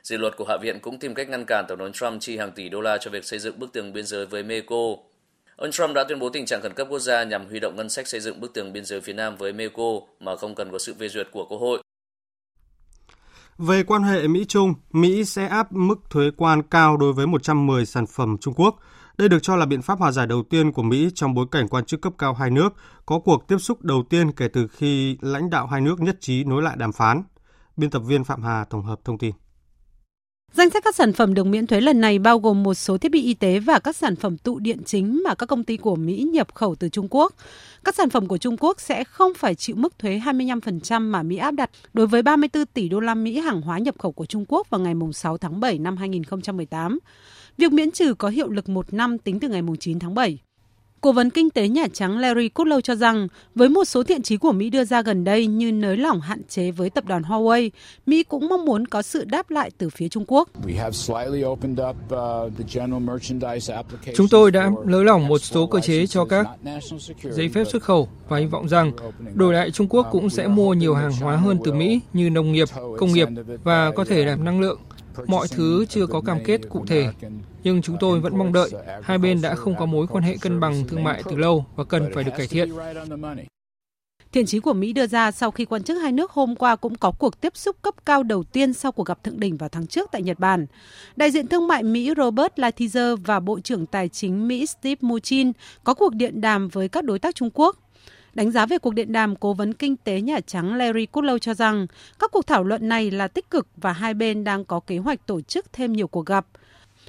Dự luật của Hạ viện cũng tìm cách ngăn cản Tổng thống Trump chi hàng tỷ đô la cho việc xây dựng bức tường biên giới với Mexico. Ông Trump đã tuyên bố tình trạng khẩn cấp quốc gia nhằm huy động ngân sách xây dựng bức tường biên giới phía Nam với Mexico mà không cần có sự phê duyệt của Quốc hội. Về quan hệ Mỹ-Trung, Mỹ sẽ áp mức thuế quan cao đối với 110 sản phẩm Trung Quốc – đây được cho là biện pháp hòa giải đầu tiên của Mỹ trong bối cảnh quan chức cấp cao hai nước có cuộc tiếp xúc đầu tiên kể từ khi lãnh đạo hai nước nhất trí nối lại đàm phán. Biên tập viên Phạm Hà tổng hợp thông tin. Danh sách các sản phẩm được miễn thuế lần này bao gồm một số thiết bị y tế và các sản phẩm tụ điện chính mà các công ty của Mỹ nhập khẩu từ Trung Quốc. Các sản phẩm của Trung Quốc sẽ không phải chịu mức thuế 25% mà Mỹ áp đặt đối với 34 tỷ đô la Mỹ hàng hóa nhập khẩu của Trung Quốc vào ngày 6 tháng 7 năm 2018. Việc miễn trừ có hiệu lực một năm tính từ ngày 9 tháng 7. Cố vấn kinh tế Nhà Trắng Larry Kudlow cho rằng, với một số thiện chí của Mỹ đưa ra gần đây như nới lỏng hạn chế với tập đoàn Huawei, Mỹ cũng mong muốn có sự đáp lại từ phía Trung Quốc. Chúng tôi đã nới lỏng một số cơ chế cho các giấy phép xuất khẩu và hy vọng rằng đổi lại Trung Quốc cũng sẽ mua nhiều hàng hóa hơn từ Mỹ như nông nghiệp, công nghiệp và có thể là năng lượng. Mọi thứ chưa có cam kết cụ thể, nhưng chúng tôi vẫn mong đợi hai bên đã không có mối quan hệ cân bằng thương mại từ lâu và cần phải được cải thiện. Thiện chí của Mỹ đưa ra sau khi quan chức hai nước hôm qua cũng có cuộc tiếp xúc cấp cao đầu tiên sau cuộc gặp thượng đỉnh vào tháng trước tại Nhật Bản. Đại diện thương mại Mỹ Robert Lighthizer và Bộ trưởng Tài chính Mỹ Steve Mnuchin có cuộc điện đàm với các đối tác Trung Quốc. Đánh giá về cuộc điện đàm, Cố vấn Kinh tế Nhà Trắng Larry Kudlow cho rằng các cuộc thảo luận này là tích cực và hai bên đang có kế hoạch tổ chức thêm nhiều cuộc gặp.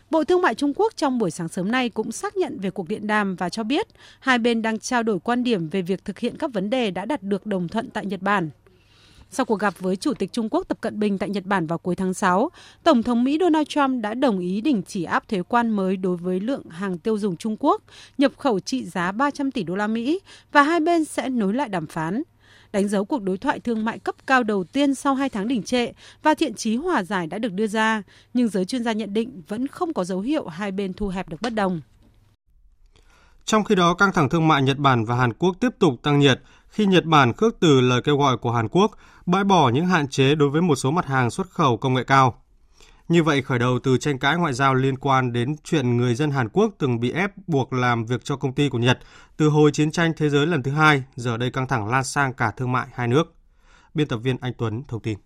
Bộ Thương mại Trung Quốc trong buổi sáng sớm nay cũng xác nhận về cuộc điện đàm và cho biết hai bên đang trao đổi quan điểm về việc thực hiện các vấn đề đã đạt được đồng thuận tại Nhật Bản. Sau cuộc gặp với Chủ tịch Trung Quốc Tập Cận Bình tại Nhật Bản vào cuối tháng 6, Tổng thống Mỹ Donald Trump đã đồng ý đình chỉ áp thuế quan mới đối với lượng hàng tiêu dùng Trung Quốc nhập khẩu trị giá 300 tỷ đô la Mỹ và hai bên sẽ nối lại đàm phán đánh dấu cuộc đối thoại thương mại cấp cao đầu tiên sau hai tháng đình trệ và thiện chí hòa giải đã được đưa ra, nhưng giới chuyên gia nhận định vẫn không có dấu hiệu hai bên thu hẹp được bất đồng. Trong khi đó, căng thẳng thương mại Nhật Bản và Hàn Quốc tiếp tục tăng nhiệt khi Nhật Bản khước từ lời kêu gọi của Hàn Quốc bãi bỏ những hạn chế đối với một số mặt hàng xuất khẩu công nghệ cao. Như vậy, khởi đầu từ tranh cãi ngoại giao liên quan đến chuyện người dân Hàn Quốc từng bị ép buộc làm việc cho công ty của Nhật từ hồi chiến tranh thế giới lần thứ hai, giờ đây căng thẳng lan sang cả thương mại hai nước. Biên tập viên Anh Tuấn thông tin.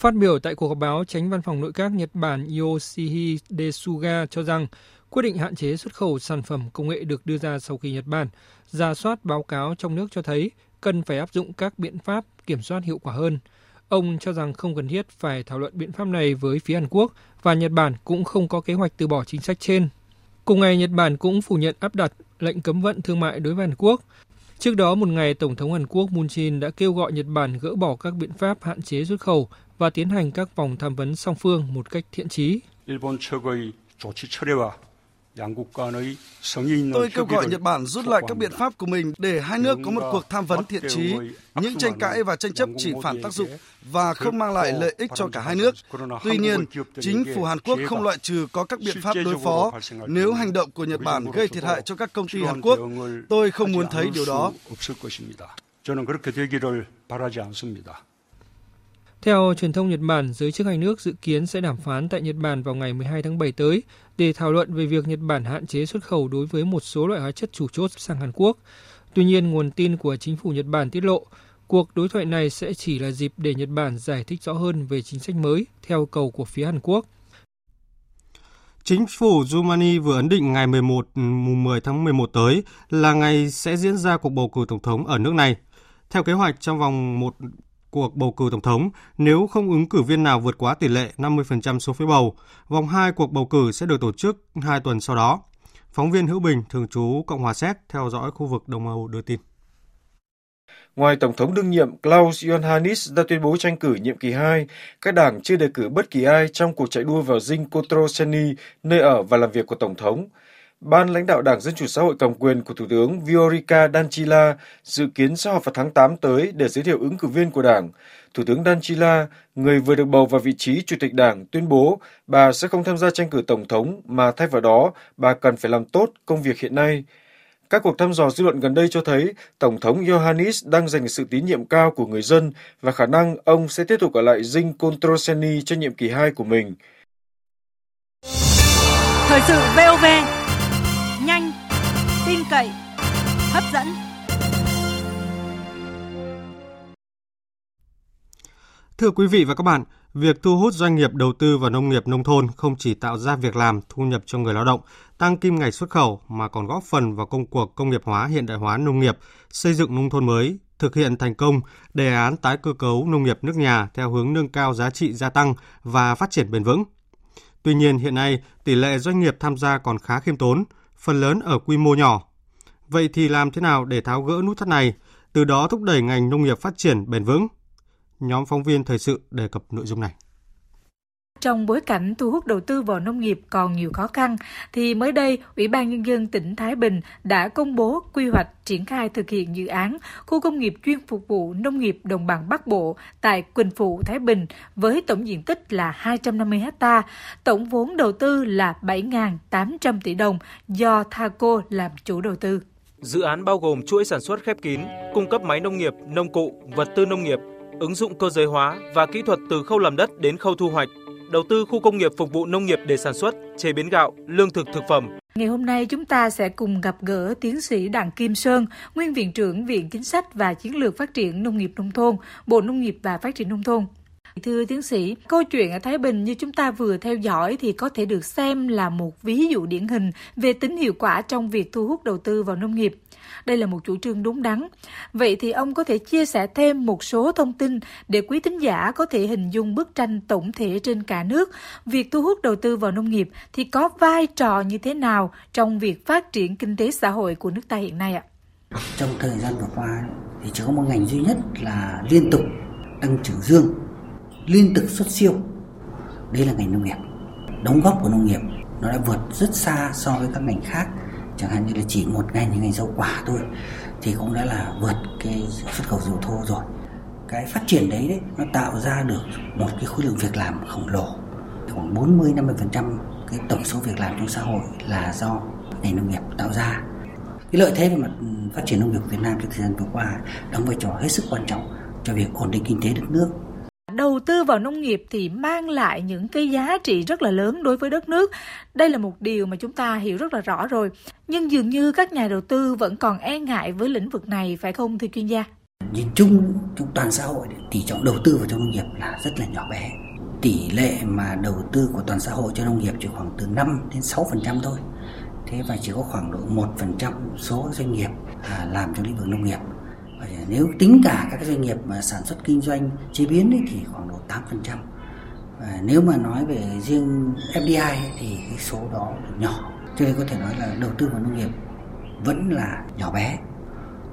Phát biểu tại cuộc họp báo, tránh văn phòng nội các Nhật Bản Yoshihide Suga cho rằng quyết định hạn chế xuất khẩu sản phẩm công nghệ được đưa ra sau khi Nhật Bản ra soát báo cáo trong nước cho thấy cần phải áp dụng các biện pháp kiểm soát hiệu quả hơn – Ông cho rằng không cần thiết phải thảo luận biện pháp này với phía Hàn Quốc và Nhật Bản cũng không có kế hoạch từ bỏ chính sách trên. Cùng ngày, Nhật Bản cũng phủ nhận áp đặt lệnh cấm vận thương mại đối với Hàn Quốc. Trước đó, một ngày, Tổng thống Hàn Quốc Moon Jae-in đã kêu gọi Nhật Bản gỡ bỏ các biện pháp hạn chế xuất khẩu và tiến hành các vòng tham vấn song phương một cách thiện trí. Tôi kêu gọi Nhật Bản rút lại các biện pháp của mình để hai nước có một cuộc tham vấn thiện trí. Những tranh cãi và tranh chấp chỉ phản tác dụng và không mang lại lợi ích cho cả hai nước. Tuy nhiên, chính phủ Hàn Quốc không loại trừ có các biện pháp đối phó nếu hành động của Nhật Bản gây thiệt hại cho các công ty Hàn Quốc. Tôi không muốn thấy điều đó. Theo truyền thông Nhật Bản, giới chức hai nước dự kiến sẽ đàm phán tại Nhật Bản vào ngày 12 tháng 7 tới để thảo luận về việc Nhật Bản hạn chế xuất khẩu đối với một số loại hóa chất chủ chốt sang Hàn Quốc. Tuy nhiên, nguồn tin của chính phủ Nhật Bản tiết lộ, cuộc đối thoại này sẽ chỉ là dịp để Nhật Bản giải thích rõ hơn về chính sách mới theo cầu của phía Hàn Quốc. Chính phủ Rumani vừa ấn định ngày 11 mùng 10 tháng 11 tới là ngày sẽ diễn ra cuộc bầu cử tổng thống ở nước này. Theo kế hoạch, trong vòng một cuộc bầu cử tổng thống nếu không ứng cử viên nào vượt quá tỷ lệ 50% số phiếu bầu. Vòng 2 cuộc bầu cử sẽ được tổ chức 2 tuần sau đó. Phóng viên Hữu Bình, thường trú Cộng hòa Séc, theo dõi khu vực Đông Âu đưa tin. Ngoài Tổng thống đương nhiệm Klaus Iohannis đã tuyên bố tranh cử nhiệm kỳ 2, các đảng chưa đề cử bất kỳ ai trong cuộc chạy đua vào dinh Kotroseni, nơi ở và làm việc của Tổng thống. Ban lãnh đạo Đảng Dân Chủ Xã hội cầm quyền của Thủ tướng Viorica Danchila dự kiến sẽ họp vào tháng 8 tới để giới thiệu ứng cử viên của Đảng. Thủ tướng Danchila, người vừa được bầu vào vị trí Chủ tịch Đảng, tuyên bố bà sẽ không tham gia tranh cử Tổng thống mà thay vào đó bà cần phải làm tốt công việc hiện nay. Các cuộc thăm dò dư luận gần đây cho thấy Tổng thống Yohannis đang giành sự tín nhiệm cao của người dân và khả năng ông sẽ tiếp tục ở lại dinh Controseni cho nhiệm kỳ 2 của mình. Thời sự VOV cậy, hấp dẫn. Thưa quý vị và các bạn, việc thu hút doanh nghiệp đầu tư vào nông nghiệp nông thôn không chỉ tạo ra việc làm, thu nhập cho người lao động, tăng kim ngạch xuất khẩu mà còn góp phần vào công cuộc công nghiệp hóa hiện đại hóa nông nghiệp, xây dựng nông thôn mới, thực hiện thành công đề án tái cơ cấu nông nghiệp nước nhà theo hướng nâng cao giá trị gia tăng và phát triển bền vững. Tuy nhiên hiện nay tỷ lệ doanh nghiệp tham gia còn khá khiêm tốn, phần lớn ở quy mô nhỏ. Vậy thì làm thế nào để tháo gỡ nút thắt này, từ đó thúc đẩy ngành nông nghiệp phát triển bền vững? Nhóm phóng viên thời sự đề cập nội dung này. Trong bối cảnh thu hút đầu tư vào nông nghiệp còn nhiều khó khăn, thì mới đây, Ủy ban Nhân dân tỉnh Thái Bình đã công bố quy hoạch triển khai thực hiện dự án khu công nghiệp chuyên phục vụ nông nghiệp đồng bằng Bắc Bộ tại Quỳnh Phụ, Thái Bình với tổng diện tích là 250 ha, tổng vốn đầu tư là 7.800 tỷ đồng do Thaco làm chủ đầu tư. Dự án bao gồm chuỗi sản xuất khép kín, cung cấp máy nông nghiệp, nông cụ, vật tư nông nghiệp, ứng dụng cơ giới hóa và kỹ thuật từ khâu làm đất đến khâu thu hoạch, đầu tư khu công nghiệp phục vụ nông nghiệp để sản xuất, chế biến gạo, lương thực thực phẩm. Ngày hôm nay chúng ta sẽ cùng gặp gỡ tiến sĩ Đặng Kim Sơn, nguyên viện trưởng Viện Chính sách và Chiến lược Phát triển Nông nghiệp Nông thôn, Bộ Nông nghiệp và Phát triển Nông thôn. Thưa tiến sĩ, câu chuyện ở Thái Bình như chúng ta vừa theo dõi thì có thể được xem là một ví dụ điển hình về tính hiệu quả trong việc thu hút đầu tư vào nông nghiệp. Đây là một chủ trương đúng đắn. Vậy thì ông có thể chia sẻ thêm một số thông tin để quý tín giả có thể hình dung bức tranh tổng thể trên cả nước. Việc thu hút đầu tư vào nông nghiệp thì có vai trò như thế nào trong việc phát triển kinh tế xã hội của nước ta hiện nay ạ? Trong thời gian vừa qua thì chỉ có một ngành duy nhất là liên tục tăng trưởng dương, liên tục xuất siêu. Đây là ngành nông nghiệp. Đóng góp của nông nghiệp, nó đã vượt rất xa so với các ngành khác. Chẳng hạn như là chỉ một ngành như ngành rau quả thôi, thì cũng đã là vượt cái xuất khẩu dầu thô rồi. Cái phát triển đấy đấy, nó tạo ra được một cái khối lượng việc làm khổng lồ. Khoảng 40 50 phần trăm cái tổng số việc làm trong xã hội là do ngành nông nghiệp tạo ra. Cái lợi thế về mặt ừ, phát triển nông nghiệp Việt Nam trong thời gian vừa qua đóng vai trò hết sức quan trọng cho việc ổn định kinh tế đất nước đầu tư vào nông nghiệp thì mang lại những cái giá trị rất là lớn đối với đất nước. Đây là một điều mà chúng ta hiểu rất là rõ rồi. Nhưng dường như các nhà đầu tư vẫn còn e ngại với lĩnh vực này, phải không, thưa chuyên gia? Nhìn chung trong toàn xã hội, tỷ trọng đầu tư vào trong nông nghiệp là rất là nhỏ bé. Tỷ lệ mà đầu tư của toàn xã hội cho nông nghiệp chỉ khoảng từ 5 đến 6% thôi. Thế và chỉ có khoảng độ 1% số doanh nghiệp à, làm trong lĩnh vực nông nghiệp nếu tính cả các doanh nghiệp mà sản xuất kinh doanh chế biến ấy, thì khoảng độ 8%. Và nếu mà nói về riêng FDI thì cái số đó nhỏ. Cho nên có thể nói là đầu tư vào nông nghiệp vẫn là nhỏ bé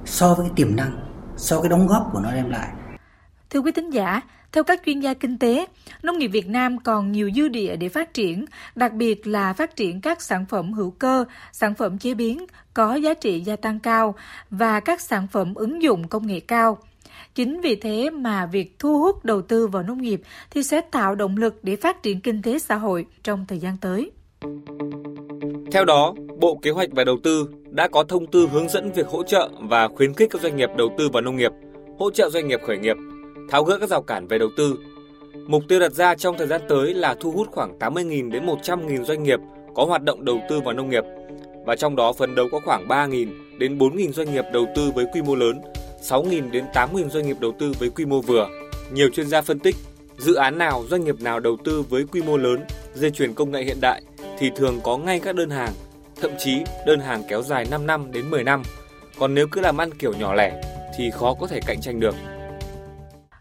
so với cái tiềm năng, so với cái đóng góp của nó đem lại. Thưa quý thính giả, theo các chuyên gia kinh tế, nông nghiệp Việt Nam còn nhiều dư địa để phát triển, đặc biệt là phát triển các sản phẩm hữu cơ, sản phẩm chế biến có giá trị gia tăng cao và các sản phẩm ứng dụng công nghệ cao. Chính vì thế mà việc thu hút đầu tư vào nông nghiệp thì sẽ tạo động lực để phát triển kinh tế xã hội trong thời gian tới. Theo đó, Bộ Kế hoạch và Đầu tư đã có thông tư hướng dẫn việc hỗ trợ và khuyến khích các doanh nghiệp đầu tư vào nông nghiệp, hỗ trợ doanh nghiệp khởi nghiệp tháo gỡ các rào cản về đầu tư. Mục tiêu đặt ra trong thời gian tới là thu hút khoảng 80.000 đến 100.000 doanh nghiệp có hoạt động đầu tư vào nông nghiệp và trong đó phấn đấu có khoảng 3.000 đến 4.000 doanh nghiệp đầu tư với quy mô lớn, 6.000 đến 8.000 doanh nghiệp đầu tư với quy mô vừa. Nhiều chuyên gia phân tích, dự án nào, doanh nghiệp nào đầu tư với quy mô lớn, dây chuyền công nghệ hiện đại thì thường có ngay các đơn hàng, thậm chí đơn hàng kéo dài 5 năm đến 10 năm. Còn nếu cứ làm ăn kiểu nhỏ lẻ thì khó có thể cạnh tranh được.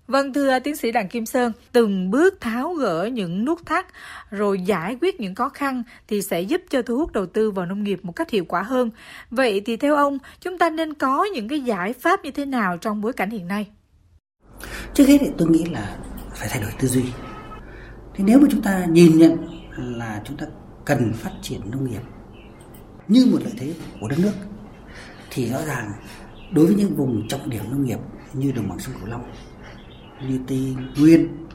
Vâng thưa tiến sĩ Đặng Kim Sơn, từng bước tháo gỡ những nút thắt rồi giải quyết những khó khăn thì sẽ giúp cho thu hút đầu tư vào nông nghiệp một cách hiệu quả hơn. Vậy thì theo ông, chúng ta nên có những cái giải pháp như thế nào trong bối cảnh hiện nay? Trước hết thì tôi nghĩ là phải thay đổi tư duy. Thì nếu mà chúng ta nhìn nhận là chúng ta cần phát triển nông nghiệp như một lợi thế của đất nước thì rõ ràng đối với những vùng trọng điểm nông nghiệp như đồng bằng sông Cửu Long như Tây Nguyên,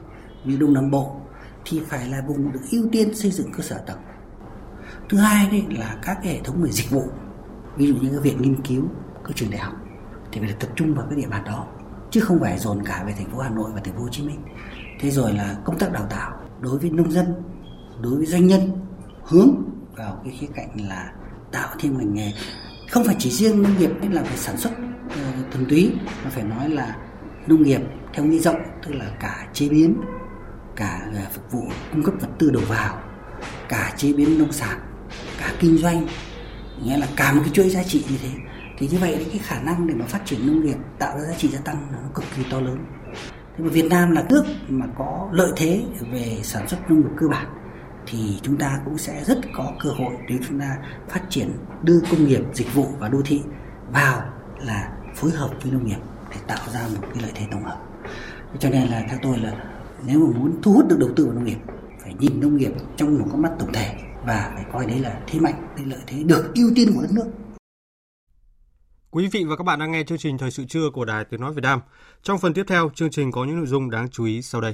như Đông Nam Bộ thì phải là vùng được ưu tiên xây dựng cơ sở tầng. Thứ hai đấy là các cái hệ thống về dịch vụ, ví dụ như các viện nghiên cứu, các trường đại học thì phải tập trung vào cái địa bàn đó chứ không phải dồn cả về thành phố Hà Nội và thành phố Hồ Chí Minh. Thế rồi là công tác đào tạo đối với nông dân, đối với doanh nhân hướng vào cái khía cạnh là tạo thêm ngành nghề không phải chỉ riêng nông nghiệp là về sản xuất ờ, thuần túy mà phải nói là nông nghiệp theo nghĩa rộng, tức là cả chế biến, cả à, phục vụ cung cấp vật tư đầu vào, cả chế biến nông sản, cả kinh doanh, nghĩa là cả một cái chuỗi giá trị như thế. Thì như vậy cái khả năng để mà phát triển nông nghiệp tạo ra giá trị gia tăng nó cực kỳ to lớn. Thế mà Việt Nam là nước mà có lợi thế về sản xuất nông nghiệp cơ bản, thì chúng ta cũng sẽ rất có cơ hội để chúng ta phát triển đưa công nghiệp, dịch vụ và đô thị vào là phối hợp với nông nghiệp để tạo ra một cái lợi thế tổng hợp cho nên là theo tôi là nếu mà muốn thu hút được đầu tư vào nông nghiệp phải nhìn nông nghiệp trong một con mắt tổng thể và phải coi đấy là thế mạnh, cái lợi thế được ưu tiên của đất nước. Quý vị và các bạn đang nghe chương trình Thời sự trưa của Đài Tiếng Nói Việt Nam. Trong phần tiếp theo, chương trình có những nội dung đáng chú ý sau đây.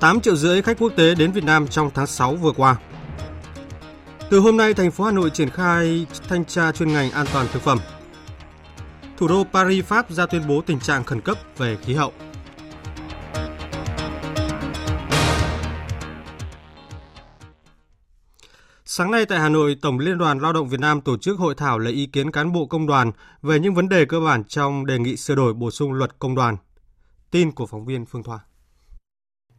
Tám triệu rưỡi khách quốc tế đến Việt Nam trong tháng 6 vừa qua. Từ hôm nay, thành phố Hà Nội triển khai thanh tra chuyên ngành an toàn thực phẩm. Thủ đô Paris, Pháp ra tuyên bố tình trạng khẩn cấp về khí hậu. Sáng nay tại Hà Nội, Tổng Liên đoàn Lao động Việt Nam tổ chức hội thảo lấy ý kiến cán bộ công đoàn về những vấn đề cơ bản trong đề nghị sửa đổi bổ sung luật công đoàn. Tin của phóng viên Phương Thoa.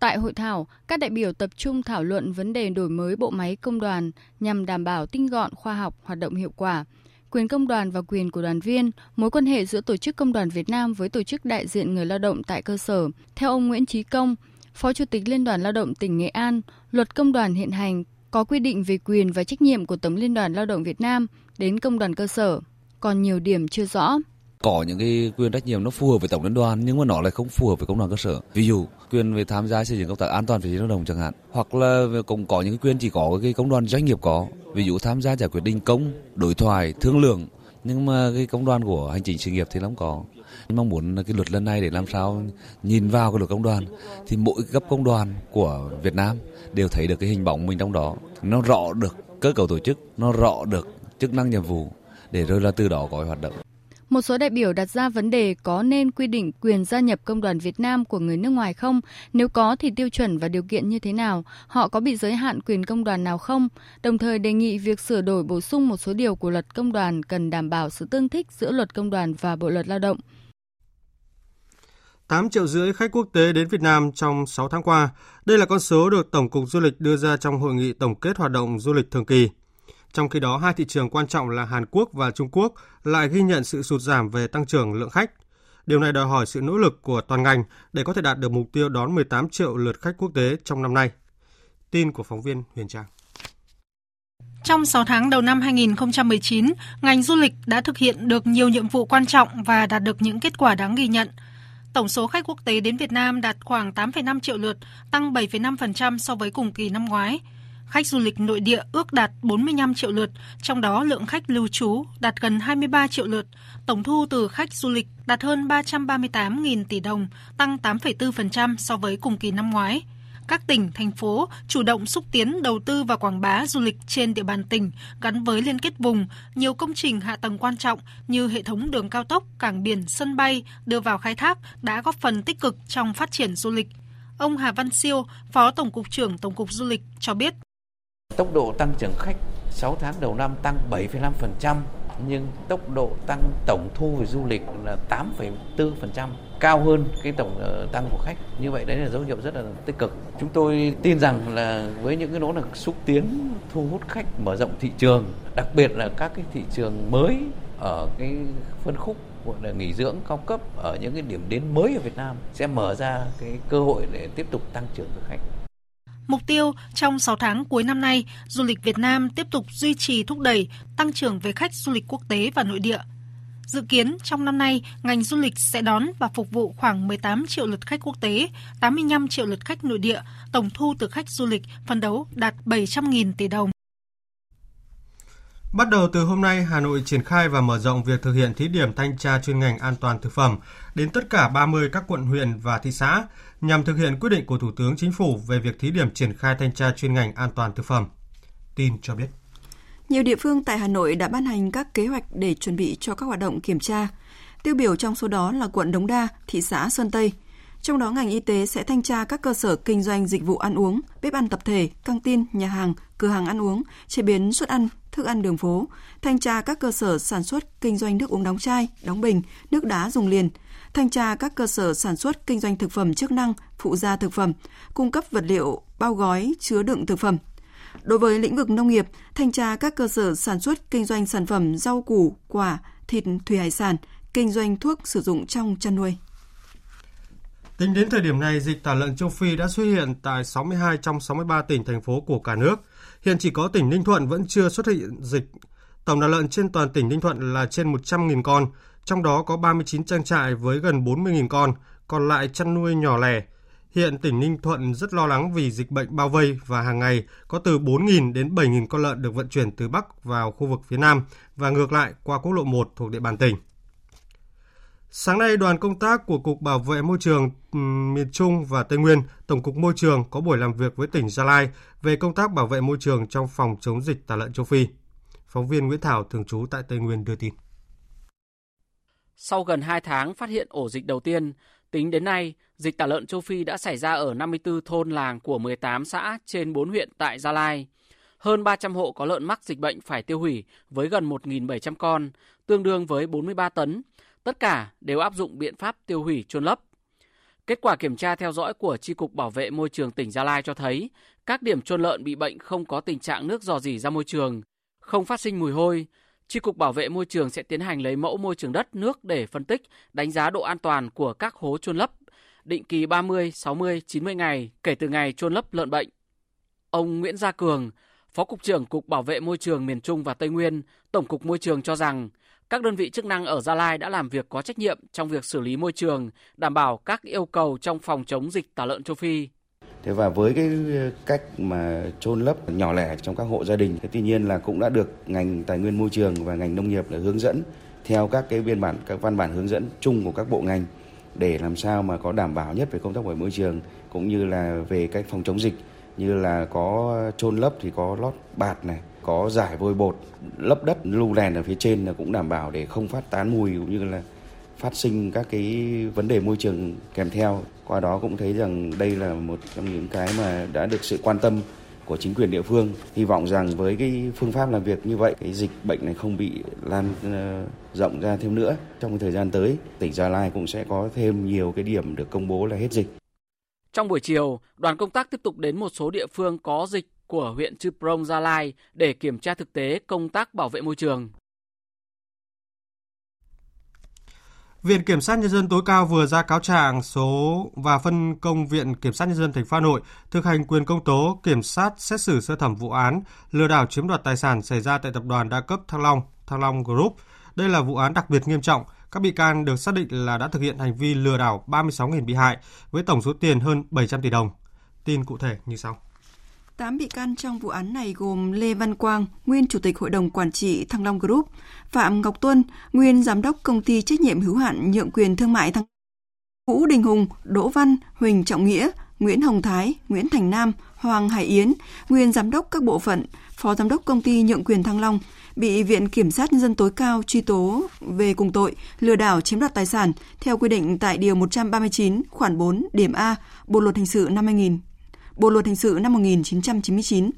Tại hội thảo, các đại biểu tập trung thảo luận vấn đề đổi mới bộ máy công đoàn nhằm đảm bảo tinh gọn, khoa học, hoạt động hiệu quả, quyền công đoàn và quyền của đoàn viên, mối quan hệ giữa Tổ chức Công đoàn Việt Nam với Tổ chức đại diện người lao động tại cơ sở. Theo ông Nguyễn Trí Công, Phó Chủ tịch Liên đoàn Lao động tỉnh Nghệ An, luật công đoàn hiện hành có quy định về quyền và trách nhiệm của Tổng Liên đoàn Lao động Việt Nam đến công đoàn cơ sở, còn nhiều điểm chưa rõ. Có những cái quyền trách nhiệm nó phù hợp với tổng liên đoàn nhưng mà nó lại không phù hợp với công đoàn cơ sở. Ví dụ quyền về tham gia xây dựng công tác an toàn về lao động chẳng hạn, hoặc là cũng có những cái quyền chỉ có cái công đoàn doanh nghiệp có, ví dụ tham gia giải quyết đình công, đối thoại, thương lượng. Nhưng mà cái công đoàn của hành trình sự nghiệp thì không có. Mong muốn cái luật lần này để làm sao nhìn vào cái luật công đoàn thì mỗi cấp công đoàn của Việt Nam đều thấy được cái hình bóng mình trong đó. Nó rõ được cơ cấu tổ chức nó rõ được chức năng nhiệm vụ để rồi là từ đó có hoạt động một số đại biểu đặt ra vấn đề có nên quy định quyền gia nhập công đoàn Việt Nam của người nước ngoài không? Nếu có thì tiêu chuẩn và điều kiện như thế nào? Họ có bị giới hạn quyền công đoàn nào không? Đồng thời đề nghị việc sửa đổi bổ sung một số điều của luật công đoàn cần đảm bảo sự tương thích giữa luật công đoàn và bộ luật lao động. 8 triệu rưỡi khách quốc tế đến Việt Nam trong 6 tháng qua. Đây là con số được Tổng cục Du lịch đưa ra trong hội nghị tổng kết hoạt động du lịch thường kỳ. Trong khi đó, hai thị trường quan trọng là Hàn Quốc và Trung Quốc lại ghi nhận sự sụt giảm về tăng trưởng lượng khách. Điều này đòi hỏi sự nỗ lực của toàn ngành để có thể đạt được mục tiêu đón 18 triệu lượt khách quốc tế trong năm nay. Tin của phóng viên Huyền Trang. Trong 6 tháng đầu năm 2019, ngành du lịch đã thực hiện được nhiều nhiệm vụ quan trọng và đạt được những kết quả đáng ghi nhận. Tổng số khách quốc tế đến Việt Nam đạt khoảng 8,5 triệu lượt, tăng 7,5% so với cùng kỳ năm ngoái. Khách du lịch nội địa ước đạt 45 triệu lượt, trong đó lượng khách lưu trú đạt gần 23 triệu lượt. Tổng thu từ khách du lịch đạt hơn 338.000 tỷ đồng, tăng 8,4% so với cùng kỳ năm ngoái các tỉnh, thành phố chủ động xúc tiến đầu tư và quảng bá du lịch trên địa bàn tỉnh gắn với liên kết vùng, nhiều công trình hạ tầng quan trọng như hệ thống đường cao tốc, cảng biển, sân bay đưa vào khai thác đã góp phần tích cực trong phát triển du lịch. Ông Hà Văn Siêu, Phó Tổng cục trưởng Tổng cục Du lịch cho biết. Tốc độ tăng trưởng khách 6 tháng đầu năm tăng 7,5%, nhưng tốc độ tăng tổng thu về du lịch là 8,4%, cao hơn cái tổng ờ, tăng của khách. Như vậy đấy là dấu hiệu rất là tích cực. Chúng tôi tin rằng là với những cái nỗ lực xúc tiến thu hút khách mở rộng thị trường, đặc biệt là các cái thị trường mới ở cái phân khúc gọi là nghỉ dưỡng cao cấp ở những cái điểm đến mới ở Việt Nam sẽ mở ra cái cơ hội để tiếp tục tăng trưởng của khách. Mục tiêu trong 6 tháng cuối năm nay, du lịch Việt Nam tiếp tục duy trì thúc đẩy tăng trưởng về khách du lịch quốc tế và nội địa. Dự kiến trong năm nay, ngành du lịch sẽ đón và phục vụ khoảng 18 triệu lượt khách quốc tế, 85 triệu lượt khách nội địa, tổng thu từ khách du lịch phấn đấu đạt 700.000 tỷ đồng. Bắt đầu từ hôm nay, Hà Nội triển khai và mở rộng việc thực hiện thí điểm thanh tra chuyên ngành an toàn thực phẩm đến tất cả 30 các quận huyện và thị xã nhằm thực hiện quyết định của Thủ tướng Chính phủ về việc thí điểm triển khai thanh tra chuyên ngành an toàn thực phẩm. Tin cho biết. Nhiều địa phương tại Hà Nội đã ban hành các kế hoạch để chuẩn bị cho các hoạt động kiểm tra. Tiêu biểu trong số đó là quận Đống Đa, thị xã Sơn Tây. Trong đó ngành y tế sẽ thanh tra các cơ sở kinh doanh dịch vụ ăn uống, bếp ăn tập thể, căng tin, nhà hàng, cửa hàng ăn uống, chế biến suất ăn, thức ăn đường phố, thanh tra các cơ sở sản xuất kinh doanh nước uống đóng chai, đóng bình, nước đá dùng liền, thanh tra các cơ sở sản xuất kinh doanh thực phẩm chức năng, phụ gia thực phẩm, cung cấp vật liệu bao gói chứa đựng thực phẩm. Đối với lĩnh vực nông nghiệp, thanh tra các cơ sở sản xuất kinh doanh sản phẩm rau củ, quả, thịt, thủy hải sản, kinh doanh thuốc sử dụng trong chăn nuôi. Tính đến thời điểm này, dịch tả lợn châu Phi đã xuất hiện tại 62 trong 63 tỉnh thành phố của cả nước. Hiện chỉ có tỉnh Ninh Thuận vẫn chưa xuất hiện dịch. Tổng đàn lợn trên toàn tỉnh Ninh Thuận là trên 100.000 con, trong đó có 39 trang trại với gần 40.000 con, còn lại chăn nuôi nhỏ lẻ. Hiện tỉnh Ninh Thuận rất lo lắng vì dịch bệnh bao vây và hàng ngày có từ 4.000 đến 7.000 con lợn được vận chuyển từ Bắc vào khu vực phía Nam và ngược lại qua quốc lộ 1 thuộc địa bàn tỉnh. Sáng nay, đoàn công tác của Cục Bảo vệ Môi trường miền Trung và Tây Nguyên, Tổng cục Môi trường có buổi làm việc với tỉnh Gia Lai về công tác bảo vệ môi trường trong phòng chống dịch tả lợn châu Phi. Phóng viên Nguyễn Thảo, thường trú tại Tây Nguyên đưa tin. Sau gần 2 tháng phát hiện ổ dịch đầu tiên, tính đến nay, dịch tả lợn châu Phi đã xảy ra ở 54 thôn làng của 18 xã trên 4 huyện tại Gia Lai. Hơn 300 hộ có lợn mắc dịch bệnh phải tiêu hủy với gần 1.700 con, tương đương với 43 tấn, Tất cả đều áp dụng biện pháp tiêu hủy chôn lấp. Kết quả kiểm tra theo dõi của Tri Cục Bảo vệ Môi trường tỉnh Gia Lai cho thấy các điểm chôn lợn bị bệnh không có tình trạng nước dò dỉ ra môi trường, không phát sinh mùi hôi. Tri Cục Bảo vệ Môi trường sẽ tiến hành lấy mẫu môi trường đất nước để phân tích, đánh giá độ an toàn của các hố chôn lấp, định kỳ 30, 60, 90 ngày kể từ ngày chôn lấp lợn bệnh. Ông Nguyễn Gia Cường, Phó Cục trưởng Cục Bảo vệ Môi trường miền Trung và Tây Nguyên, Tổng cục Môi trường cho rằng các đơn vị chức năng ở Gia Lai đã làm việc có trách nhiệm trong việc xử lý môi trường, đảm bảo các yêu cầu trong phòng chống dịch tả lợn châu Phi. Thế và với cái cách mà chôn lấp nhỏ lẻ trong các hộ gia đình, thế tuy nhiên là cũng đã được ngành tài nguyên môi trường và ngành nông nghiệp là hướng dẫn theo các cái biên bản các văn bản hướng dẫn chung của các bộ ngành để làm sao mà có đảm bảo nhất về công tác bảo vệ môi trường cũng như là về cách phòng chống dịch như là có chôn lấp thì có lót bạt này có giải vôi bột lấp đất lưu đèn ở phía trên là cũng đảm bảo để không phát tán mùi cũng như là phát sinh các cái vấn đề môi trường kèm theo. Qua đó cũng thấy rằng đây là một trong những cái mà đã được sự quan tâm của chính quyền địa phương. Hy vọng rằng với cái phương pháp làm việc như vậy cái dịch bệnh này không bị lan ờ, rộng ra thêm nữa trong thời gian tới. Tỉnh Gia Lai cũng sẽ có thêm nhiều cái điểm được công bố là hết dịch. Trong buổi chiều, đoàn công tác tiếp tục đến một số địa phương có dịch của huyện Chư Prong Gia Lai để kiểm tra thực tế công tác bảo vệ môi trường. Viện Kiểm sát Nhân dân tối cao vừa ra cáo trạng số và phân công Viện Kiểm sát Nhân dân thành phố Hà Nội thực hành quyền công tố kiểm sát xét xử sơ thẩm vụ án lừa đảo chiếm đoạt tài sản xảy ra tại tập đoàn đa cấp Thăng Long, Thăng Long Group. Đây là vụ án đặc biệt nghiêm trọng. Các bị can được xác định là đã thực hiện hành vi lừa đảo 36.000 bị hại với tổng số tiền hơn 700 tỷ đồng. Tin cụ thể như sau. 8 bị can trong vụ án này gồm Lê Văn Quang, nguyên Chủ tịch Hội đồng Quản trị Thăng Long Group, Phạm Ngọc Tuân, nguyên Giám đốc Công ty Trách nhiệm hữu hạn nhượng quyền thương mại Thăng Vũ Đình Hùng, Đỗ Văn, Huỳnh Trọng Nghĩa, Nguyễn Hồng Thái, Nguyễn Thành Nam, Hoàng Hải Yến, nguyên Giám đốc các bộ phận, Phó Giám đốc Công ty nhượng quyền Thăng Long, bị Viện Kiểm sát Nhân dân tối cao truy tố về cùng tội lừa đảo chiếm đoạt tài sản theo quy định tại Điều 139 khoản 4 điểm A Bộ Luật Hình sự năm 2000 Bộ luật hình sự năm 1999.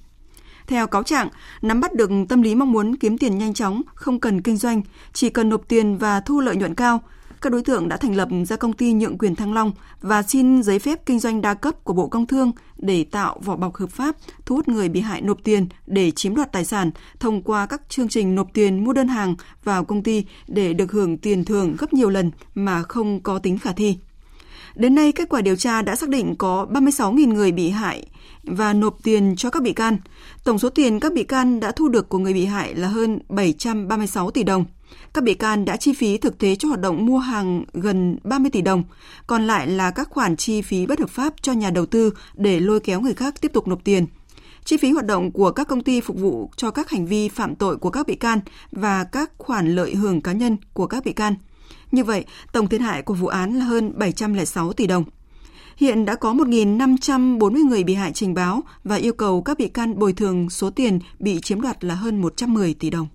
Theo cáo trạng, nắm bắt được tâm lý mong muốn kiếm tiền nhanh chóng, không cần kinh doanh, chỉ cần nộp tiền và thu lợi nhuận cao, các đối tượng đã thành lập ra công ty nhượng quyền Thăng Long và xin giấy phép kinh doanh đa cấp của Bộ Công Thương để tạo vỏ bọc hợp pháp, thu hút người bị hại nộp tiền để chiếm đoạt tài sản thông qua các chương trình nộp tiền mua đơn hàng vào công ty để được hưởng tiền thưởng gấp nhiều lần mà không có tính khả thi. Đến nay, kết quả điều tra đã xác định có 36.000 người bị hại và nộp tiền cho các bị can. Tổng số tiền các bị can đã thu được của người bị hại là hơn 736 tỷ đồng. Các bị can đã chi phí thực tế cho hoạt động mua hàng gần 30 tỷ đồng, còn lại là các khoản chi phí bất hợp pháp cho nhà đầu tư để lôi kéo người khác tiếp tục nộp tiền. Chi phí hoạt động của các công ty phục vụ cho các hành vi phạm tội của các bị can và các khoản lợi hưởng cá nhân của các bị can – như vậy, tổng thiệt hại của vụ án là hơn 706 tỷ đồng. Hiện đã có 1.540 người bị hại trình báo và yêu cầu các bị can bồi thường số tiền bị chiếm đoạt là hơn 110 tỷ đồng.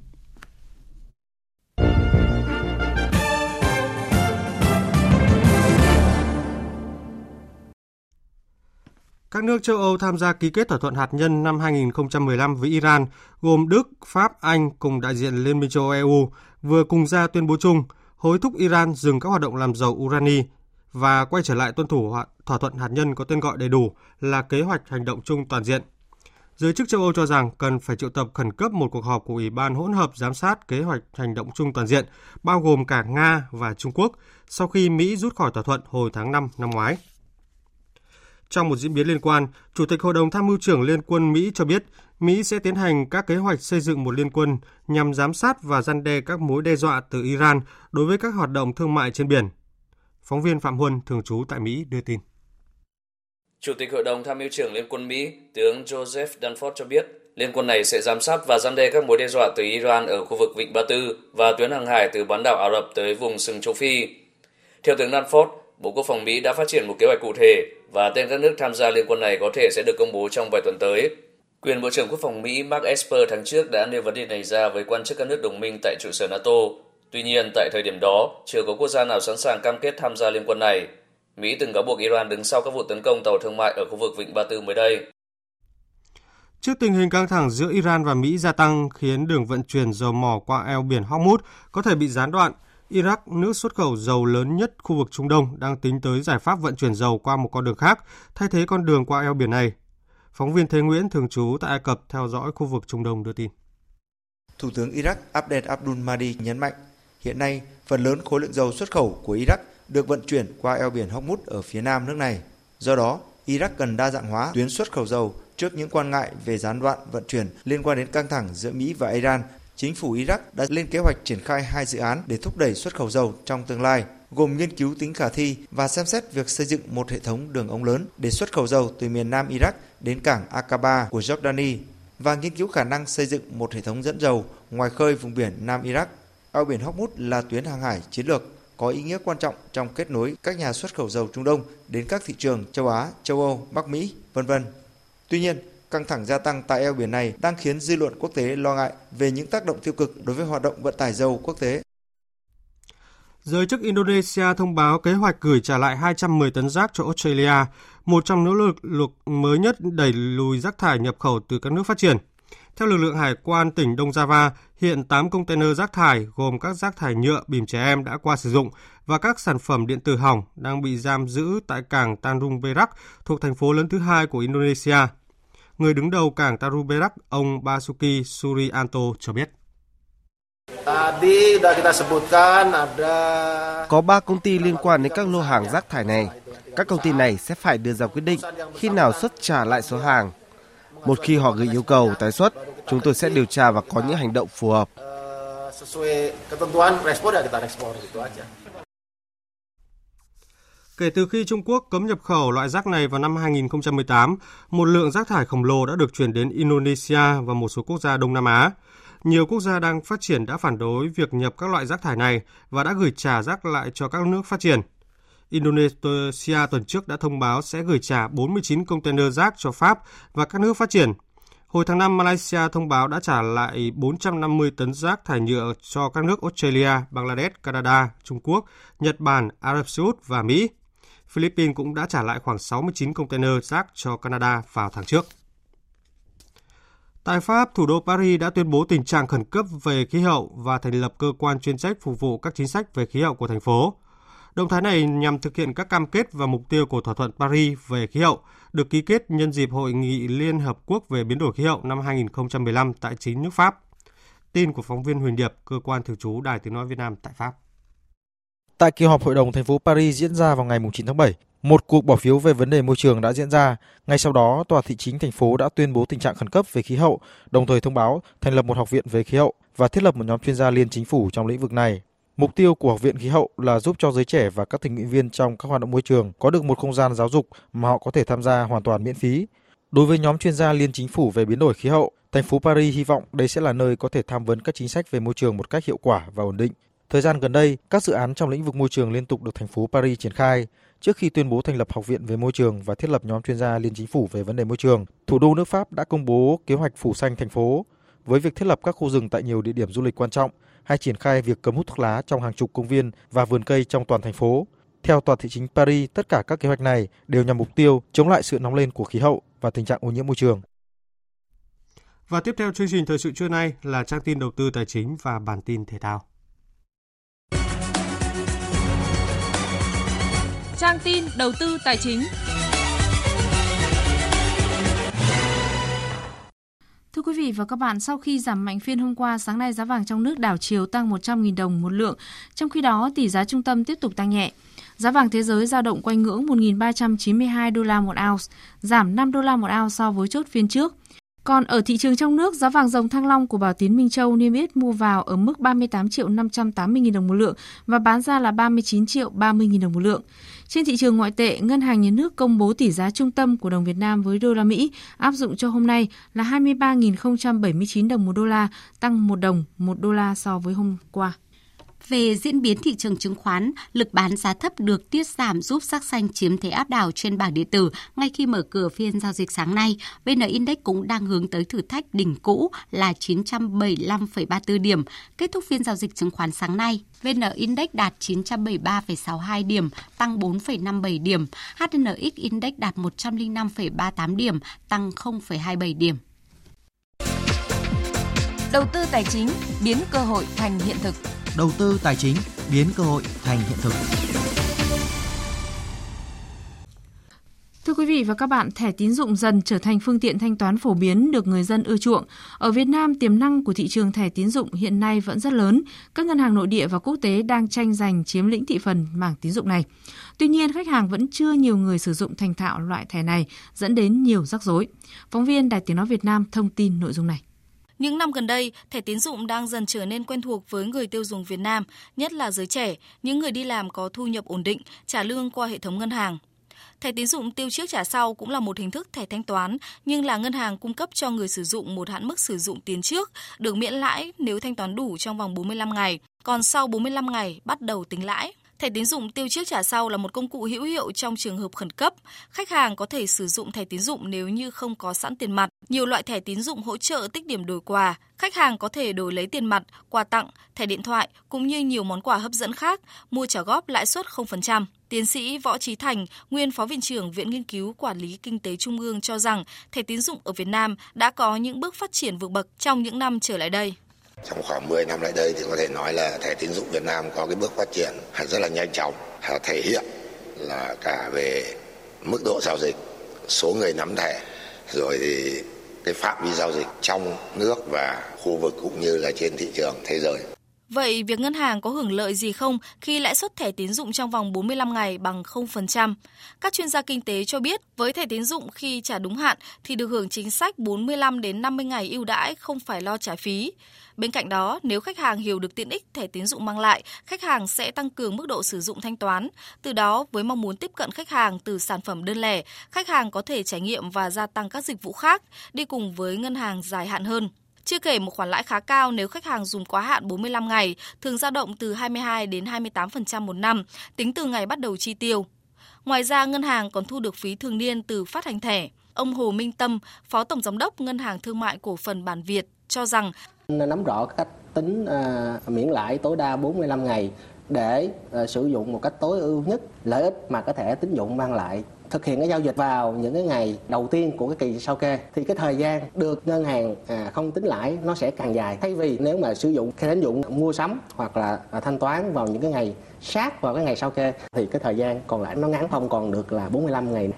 Các nước châu Âu tham gia ký kết thỏa thuận hạt nhân năm 2015 với Iran, gồm Đức, Pháp, Anh cùng đại diện Liên minh châu Âu EU, vừa cùng ra tuyên bố chung – hối thúc Iran dừng các hoạt động làm dầu urani và quay trở lại tuân thủ thỏa thuận hạt nhân có tên gọi đầy đủ là kế hoạch hành động chung toàn diện. Giới chức châu Âu cho rằng cần phải triệu tập khẩn cấp một cuộc họp của Ủy ban hỗn hợp giám sát kế hoạch hành động chung toàn diện, bao gồm cả Nga và Trung Quốc, sau khi Mỹ rút khỏi thỏa thuận hồi tháng 5 năm ngoái. Trong một diễn biến liên quan, Chủ tịch Hội đồng Tham mưu trưởng Liên quân Mỹ cho biết Mỹ sẽ tiến hành các kế hoạch xây dựng một liên quân nhằm giám sát và gian đe các mối đe dọa từ Iran đối với các hoạt động thương mại trên biển. Phóng viên Phạm Huân, thường trú tại Mỹ, đưa tin. Chủ tịch Hội đồng Tham mưu trưởng Liên quân Mỹ, tướng Joseph Dunford cho biết, Liên quân này sẽ giám sát và gian đe các mối đe dọa từ Iran ở khu vực Vịnh Ba Tư và tuyến hàng hải từ bán đảo Ả Rập tới vùng sừng châu Phi. Theo tướng Dunford, Bộ Quốc phòng Mỹ đã phát triển một kế hoạch cụ thể và tên các nước tham gia liên quân này có thể sẽ được công bố trong vài tuần tới. Quyền Bộ trưởng Quốc phòng Mỹ Mark Esper tháng trước đã nêu vấn đề này ra với quan chức các nước đồng minh tại trụ sở NATO. Tuy nhiên, tại thời điểm đó, chưa có quốc gia nào sẵn sàng cam kết tham gia liên quân này. Mỹ từng cáo buộc Iran đứng sau các vụ tấn công tàu thương mại ở khu vực Vịnh Ba Tư mới đây. Trước tình hình căng thẳng giữa Iran và Mỹ gia tăng khiến đường vận chuyển dầu mỏ qua eo biển Hormuz có thể bị gián đoạn, Iraq, nước xuất khẩu dầu lớn nhất khu vực Trung Đông, đang tính tới giải pháp vận chuyển dầu qua một con đường khác, thay thế con đường qua eo biển này. Phóng viên Thế Nguyễn thường trú tại Ai Cập theo dõi khu vực Trung Đông đưa tin. Thủ tướng Iraq Abdel Abdul Mahdi nhấn mạnh, hiện nay phần lớn khối lượng dầu xuất khẩu của Iraq được vận chuyển qua eo biển Hormuz ở phía nam nước này. Do đó, Iraq cần đa dạng hóa tuyến xuất khẩu dầu trước những quan ngại về gián đoạn vận chuyển liên quan đến căng thẳng giữa Mỹ và Iran. Chính phủ Iraq đã lên kế hoạch triển khai hai dự án để thúc đẩy xuất khẩu dầu trong tương lai, gồm nghiên cứu tính khả thi và xem xét việc xây dựng một hệ thống đường ống lớn để xuất khẩu dầu từ miền nam Iraq đến cảng Aqaba của Jordani và nghiên cứu khả năng xây dựng một hệ thống dẫn dầu ngoài khơi vùng biển Nam Iraq. Eo biển Hormuz là tuyến hàng hải chiến lược có ý nghĩa quan trọng trong kết nối các nhà xuất khẩu dầu Trung Đông đến các thị trường châu Á, châu Âu, Bắc Mỹ, vân vân. Tuy nhiên, căng thẳng gia tăng tại eo biển này đang khiến dư luận quốc tế lo ngại về những tác động tiêu cực đối với hoạt động vận tải dầu quốc tế. Giới chức Indonesia thông báo kế hoạch gửi trả lại 210 tấn rác cho Australia, một trong nỗ lực luật mới nhất đẩy lùi rác thải nhập khẩu từ các nước phát triển. Theo lực lượng hải quan tỉnh Đông Java, hiện 8 container rác thải gồm các rác thải nhựa, bìm trẻ em đã qua sử dụng và các sản phẩm điện tử hỏng đang bị giam giữ tại cảng Tanjung Perak thuộc thành phố lớn thứ hai của Indonesia. Người đứng đầu cảng Tanjung Perak, ông Basuki Surianto cho biết. Có 3 công ty liên quan đến các lô hàng rác thải này. Các công ty này sẽ phải đưa ra quyết định khi nào xuất trả lại số hàng. Một khi họ gửi yêu cầu tái xuất, chúng tôi sẽ điều tra và có những hành động phù hợp. Kể từ khi Trung Quốc cấm nhập khẩu loại rác này vào năm 2018, một lượng rác thải khổng lồ đã được chuyển đến Indonesia và một số quốc gia Đông Nam Á. Nhiều quốc gia đang phát triển đã phản đối việc nhập các loại rác thải này và đã gửi trả rác lại cho các nước phát triển. Indonesia tuần trước đã thông báo sẽ gửi trả 49 container rác cho Pháp và các nước phát triển. Hồi tháng 5, Malaysia thông báo đã trả lại 450 tấn rác thải nhựa cho các nước Australia, Bangladesh, Canada, Trung Quốc, Nhật Bản, Ả Rập Xê Út và Mỹ. Philippines cũng đã trả lại khoảng 69 container rác cho Canada vào tháng trước. Tại Pháp, thủ đô Paris đã tuyên bố tình trạng khẩn cấp về khí hậu và thành lập cơ quan chuyên trách phục vụ các chính sách về khí hậu của thành phố. Động thái này nhằm thực hiện các cam kết và mục tiêu của thỏa thuận Paris về khí hậu, được ký kết nhân dịp Hội nghị Liên Hợp Quốc về biến đổi khí hậu năm 2015 tại chính nước Pháp. Tin của phóng viên Huỳnh Điệp, cơ quan thường trú Đài Tiếng Nói Việt Nam tại Pháp. Tại kỳ họp Hội đồng thành phố Paris diễn ra vào ngày 9 tháng 7, một cuộc bỏ phiếu về vấn đề môi trường đã diễn ra. Ngay sau đó, tòa thị chính thành phố đã tuyên bố tình trạng khẩn cấp về khí hậu, đồng thời thông báo thành lập một học viện về khí hậu và thiết lập một nhóm chuyên gia liên chính phủ trong lĩnh vực này. Mục tiêu của Học viện Khí hậu là giúp cho giới trẻ và các tình nguyện viên trong các hoạt động môi trường có được một không gian giáo dục mà họ có thể tham gia hoàn toàn miễn phí. Đối với nhóm chuyên gia liên chính phủ về biến đổi khí hậu, thành phố Paris hy vọng đây sẽ là nơi có thể tham vấn các chính sách về môi trường một cách hiệu quả và ổn định. Thời gian gần đây, các dự án trong lĩnh vực môi trường liên tục được thành phố Paris triển khai. Trước khi tuyên bố thành lập Học viện về môi trường và thiết lập nhóm chuyên gia liên chính phủ về vấn đề môi trường, thủ đô nước Pháp đã công bố kế hoạch phủ xanh thành phố với việc thiết lập các khu rừng tại nhiều địa điểm du lịch quan trọng hay triển khai việc cấm hút thuốc lá trong hàng chục công viên và vườn cây trong toàn thành phố. Theo tòa thị chính Paris, tất cả các kế hoạch này đều nhằm mục tiêu chống lại sự nóng lên của khí hậu và tình trạng ô nhiễm môi trường. Và tiếp theo chương trình thời sự trưa nay là trang tin đầu tư tài chính và bản tin thể thao. Trang tin đầu tư tài chính. Thưa quý vị và các bạn, sau khi giảm mạnh phiên hôm qua, sáng nay giá vàng trong nước đảo chiều tăng 100.000 đồng một lượng, trong khi đó tỷ giá trung tâm tiếp tục tăng nhẹ. Giá vàng thế giới dao động quanh ngưỡng 1.392 đô la một ounce, giảm 5 đô la một ounce so với chốt phiên trước. Còn ở thị trường trong nước, giá vàng dòng thăng long của Bảo Tín Minh Châu niêm yết mua vào ở mức 38 triệu 580 000 đồng một lượng và bán ra là 39 triệu 30 000 đồng một lượng. Trên thị trường ngoại tệ, Ngân hàng Nhà nước công bố tỷ giá trung tâm của đồng Việt Nam với đô la Mỹ áp dụng cho hôm nay là 23.079 đồng một đô la, tăng 1 đồng 1 đô la so với hôm qua. Về diễn biến thị trường chứng khoán, lực bán giá thấp được tiết giảm giúp sắc xanh chiếm thế áp đảo trên bảng điện tử ngay khi mở cửa phiên giao dịch sáng nay. VN Index cũng đang hướng tới thử thách đỉnh cũ là 975,34 điểm. Kết thúc phiên giao dịch chứng khoán sáng nay, VN Index đạt 973,62 điểm, tăng 4,57 điểm. HNX Index đạt 105,38 điểm, tăng 0,27 điểm. Đầu tư tài chính biến cơ hội thành hiện thực đầu tư tài chính biến cơ hội thành hiện thực. Thưa quý vị và các bạn, thẻ tín dụng dần trở thành phương tiện thanh toán phổ biến được người dân ưa chuộng. Ở Việt Nam, tiềm năng của thị trường thẻ tín dụng hiện nay vẫn rất lớn. Các ngân hàng nội địa và quốc tế đang tranh giành chiếm lĩnh thị phần mảng tín dụng này. Tuy nhiên, khách hàng vẫn chưa nhiều người sử dụng thành thạo loại thẻ này, dẫn đến nhiều rắc rối. Phóng viên Đài Tiếng Nói Việt Nam thông tin nội dung này. Những năm gần đây, thẻ tín dụng đang dần trở nên quen thuộc với người tiêu dùng Việt Nam, nhất là giới trẻ, những người đi làm có thu nhập ổn định, trả lương qua hệ thống ngân hàng. Thẻ tín dụng tiêu trước trả sau cũng là một hình thức thẻ thanh toán, nhưng là ngân hàng cung cấp cho người sử dụng một hạn mức sử dụng tiền trước, được miễn lãi nếu thanh toán đủ trong vòng 45 ngày, còn sau 45 ngày bắt đầu tính lãi. Thẻ tín dụng tiêu trước trả sau là một công cụ hữu hiệu trong trường hợp khẩn cấp. Khách hàng có thể sử dụng thẻ tín dụng nếu như không có sẵn tiền mặt. Nhiều loại thẻ tín dụng hỗ trợ tích điểm đổi quà. Khách hàng có thể đổi lấy tiền mặt, quà tặng, thẻ điện thoại cũng như nhiều món quà hấp dẫn khác, mua trả góp lãi suất 0%. Tiến sĩ Võ Trí Thành, nguyên Phó Viện trưởng Viện Nghiên cứu Quản lý Kinh tế Trung ương cho rằng thẻ tín dụng ở Việt Nam đã có những bước phát triển vượt bậc trong những năm trở lại đây. Trong khoảng 10 năm lại đây thì có thể nói là thẻ tín dụng Việt Nam có cái bước phát triển rất là nhanh chóng, thể hiện là cả về mức độ giao dịch, số người nắm thẻ, rồi thì cái phạm vi giao dịch trong nước và khu vực cũng như là trên thị trường thế giới. Vậy việc ngân hàng có hưởng lợi gì không khi lãi suất thẻ tín dụng trong vòng 45 ngày bằng 0%? Các chuyên gia kinh tế cho biết, với thẻ tín dụng khi trả đúng hạn thì được hưởng chính sách 45 đến 50 ngày ưu đãi không phải lo trả phí. Bên cạnh đó, nếu khách hàng hiểu được tiện ích thẻ tín dụng mang lại, khách hàng sẽ tăng cường mức độ sử dụng thanh toán. Từ đó, với mong muốn tiếp cận khách hàng từ sản phẩm đơn lẻ, khách hàng có thể trải nghiệm và gia tăng các dịch vụ khác, đi cùng với ngân hàng dài hạn hơn. Chưa kể một khoản lãi khá cao nếu khách hàng dùng quá hạn 45 ngày, thường dao động từ 22 đến 28% một năm, tính từ ngày bắt đầu chi tiêu. Ngoài ra, ngân hàng còn thu được phí thường niên từ phát hành thẻ. Ông Hồ Minh Tâm, Phó Tổng Giám đốc Ngân hàng Thương mại Cổ phần Bản Việt, cho rằng nắm rõ cách tính à, miễn lãi tối đa 45 ngày để à, sử dụng một cách tối ưu nhất lợi ích mà có thể tín dụng mang lại thực hiện cái giao dịch vào những cái ngày đầu tiên của cái kỳ sau kê thì cái thời gian được ngân hàng à, không tính lãi nó sẽ càng dài. Thay vì nếu mà sử dụng cái tín dụng mua sắm hoặc là à, thanh toán vào những cái ngày sát vào cái ngày sau kê thì cái thời gian còn lại nó ngắn không còn được là 45 ngày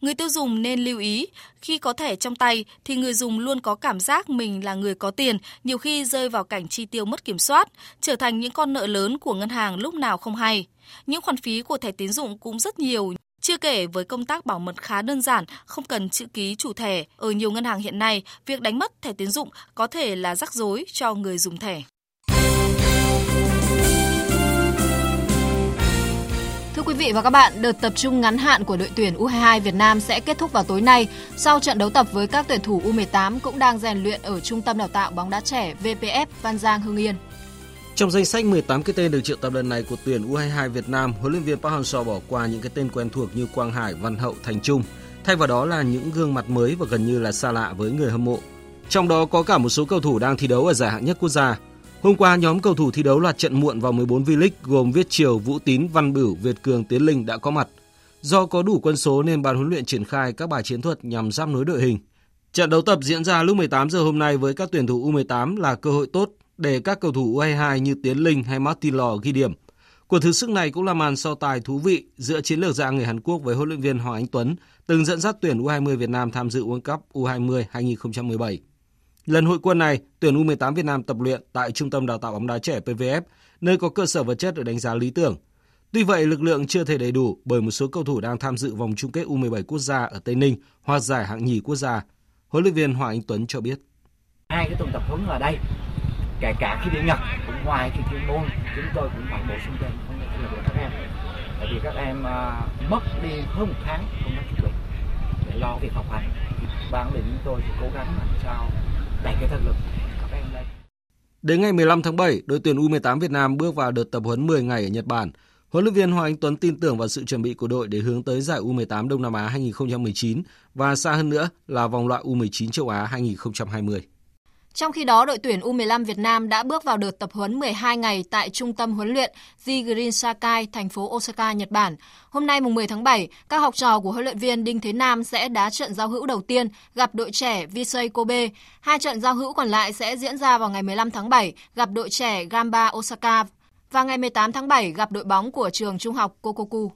Người tiêu dùng nên lưu ý, khi có thẻ trong tay thì người dùng luôn có cảm giác mình là người có tiền, nhiều khi rơi vào cảnh chi tiêu mất kiểm soát, trở thành những con nợ lớn của ngân hàng lúc nào không hay. Những khoản phí của thẻ tín dụng cũng rất nhiều, chưa kể với công tác bảo mật khá đơn giản, không cần chữ ký chủ thẻ. Ở nhiều ngân hàng hiện nay, việc đánh mất thẻ tín dụng có thể là rắc rối cho người dùng thẻ. Thưa quý vị và các bạn, đợt tập trung ngắn hạn của đội tuyển U22 Việt Nam sẽ kết thúc vào tối nay. Sau trận đấu tập với các tuyển thủ U18 cũng đang rèn luyện ở Trung tâm Đào tạo bóng đá trẻ VPF Văn Giang Hưng Yên. Trong danh sách 18 cái tên được triệu tập lần này của tuyển U22 Việt Nam, huấn luyện viên Park Hang-seo bỏ qua những cái tên quen thuộc như Quang Hải, Văn Hậu, Thành Trung. Thay vào đó là những gương mặt mới và gần như là xa lạ với người hâm mộ. Trong đó có cả một số cầu thủ đang thi đấu ở giải hạng nhất quốc gia. Hôm qua, nhóm cầu thủ thi đấu loạt trận muộn vào 14 V-League gồm Viết Triều, Vũ Tín, Văn Bửu, Việt Cường, Tiến Linh đã có mặt. Do có đủ quân số nên ban huấn luyện triển khai các bài chiến thuật nhằm giáp nối đội hình. Trận đấu tập diễn ra lúc 18 giờ hôm nay với các tuyển thủ U18 là cơ hội tốt để các cầu thủ U22 như Tiến Linh hay Martin Lò ghi điểm. Cuộc thử sức này cũng là màn so tài thú vị giữa chiến lược gia người Hàn Quốc với huấn luyện viên Hoàng Anh Tuấn, từng dẫn dắt tuyển U20 Việt Nam tham dự World Cup U20 2017. Lần hội quân này, tuyển U18 Việt Nam tập luyện tại Trung tâm Đào tạo bóng đá trẻ PVF, nơi có cơ sở vật chất được đánh giá lý tưởng. Tuy vậy, lực lượng chưa thể đầy đủ bởi một số cầu thủ đang tham dự vòng chung kết U17 quốc gia ở Tây Ninh hoặc giải hạng nhì quốc gia. Huấn luyện viên Hoàng Anh Tuấn cho biết. Hai cái tuần tập huấn ở đây, kể cả khi đi Nhật cũng ngoài khi chuyên môn, chúng tôi cũng phải bổ sung thêm huấn là của các em. Tại vì các em uh, mất đi hơn một tháng công tác chuẩn bị để lo việc học hành. Ban huấn chúng tôi thì cố gắng làm sao đẩy cái thực lực các em lên. Đến ngày 15 tháng 7, đội tuyển U18 Việt Nam bước vào đợt tập huấn 10 ngày ở Nhật Bản – Huấn luyện viên Hoàng Anh Tuấn tin tưởng vào sự chuẩn bị của đội để hướng tới giải U18 Đông Nam Á 2019 và xa hơn nữa là vòng loại U19 châu Á 2020. Trong khi đó, đội tuyển U15 Việt Nam đã bước vào đợt tập huấn 12 ngày tại trung tâm huấn luyện Ji Green Sakai, thành phố Osaka, Nhật Bản. Hôm nay mùng 10 tháng 7, các học trò của huấn luyện viên Đinh Thế Nam sẽ đá trận giao hữu đầu tiên gặp đội trẻ Visay Kobe. Hai trận giao hữu còn lại sẽ diễn ra vào ngày 15 tháng 7 gặp đội trẻ Gamba Osaka và ngày 18 tháng 7 gặp đội bóng của trường trung học Kokoku.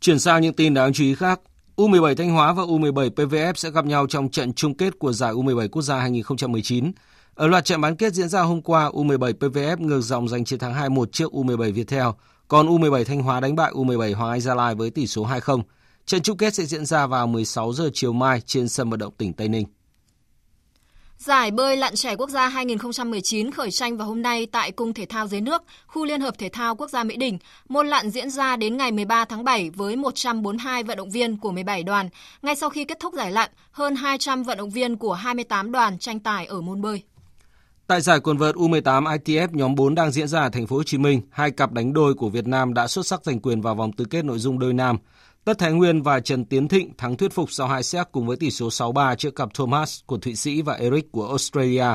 Chuyển sang những tin đáng chú ý khác. U17 Thanh Hóa và U17 PVF sẽ gặp nhau trong trận chung kết của giải U17 Quốc gia 2019. Ở loạt trận bán kết diễn ra hôm qua, U17 PVF ngược dòng giành chiến thắng 2-1 trước U17 Viettel, còn U17 Thanh Hóa đánh bại U17 Hoàng Anh Gia Lai với tỷ số 2-0. Trận chung kết sẽ diễn ra vào 16 giờ chiều mai trên sân vận động tỉnh Tây Ninh. Giải bơi lặn trẻ quốc gia 2019 khởi tranh vào hôm nay tại Cung Thể thao dưới nước, khu Liên hợp Thể thao Quốc gia Mỹ Đình. Môn lặn diễn ra đến ngày 13 tháng 7 với 142 vận động viên của 17 đoàn. Ngay sau khi kết thúc giải lặn, hơn 200 vận động viên của 28 đoàn tranh tài ở môn bơi. Tại giải quần vợt U18 ITF nhóm 4 đang diễn ra ở thành phố Hồ Chí Minh, hai cặp đánh đôi của Việt Nam đã xuất sắc giành quyền vào vòng tứ kết nội dung đôi nam. Tất Thái Nguyên và Trần Tiến Thịnh thắng thuyết phục sau hai set cùng với tỷ số 6-3 trước cặp Thomas của Thụy Sĩ và Eric của Australia.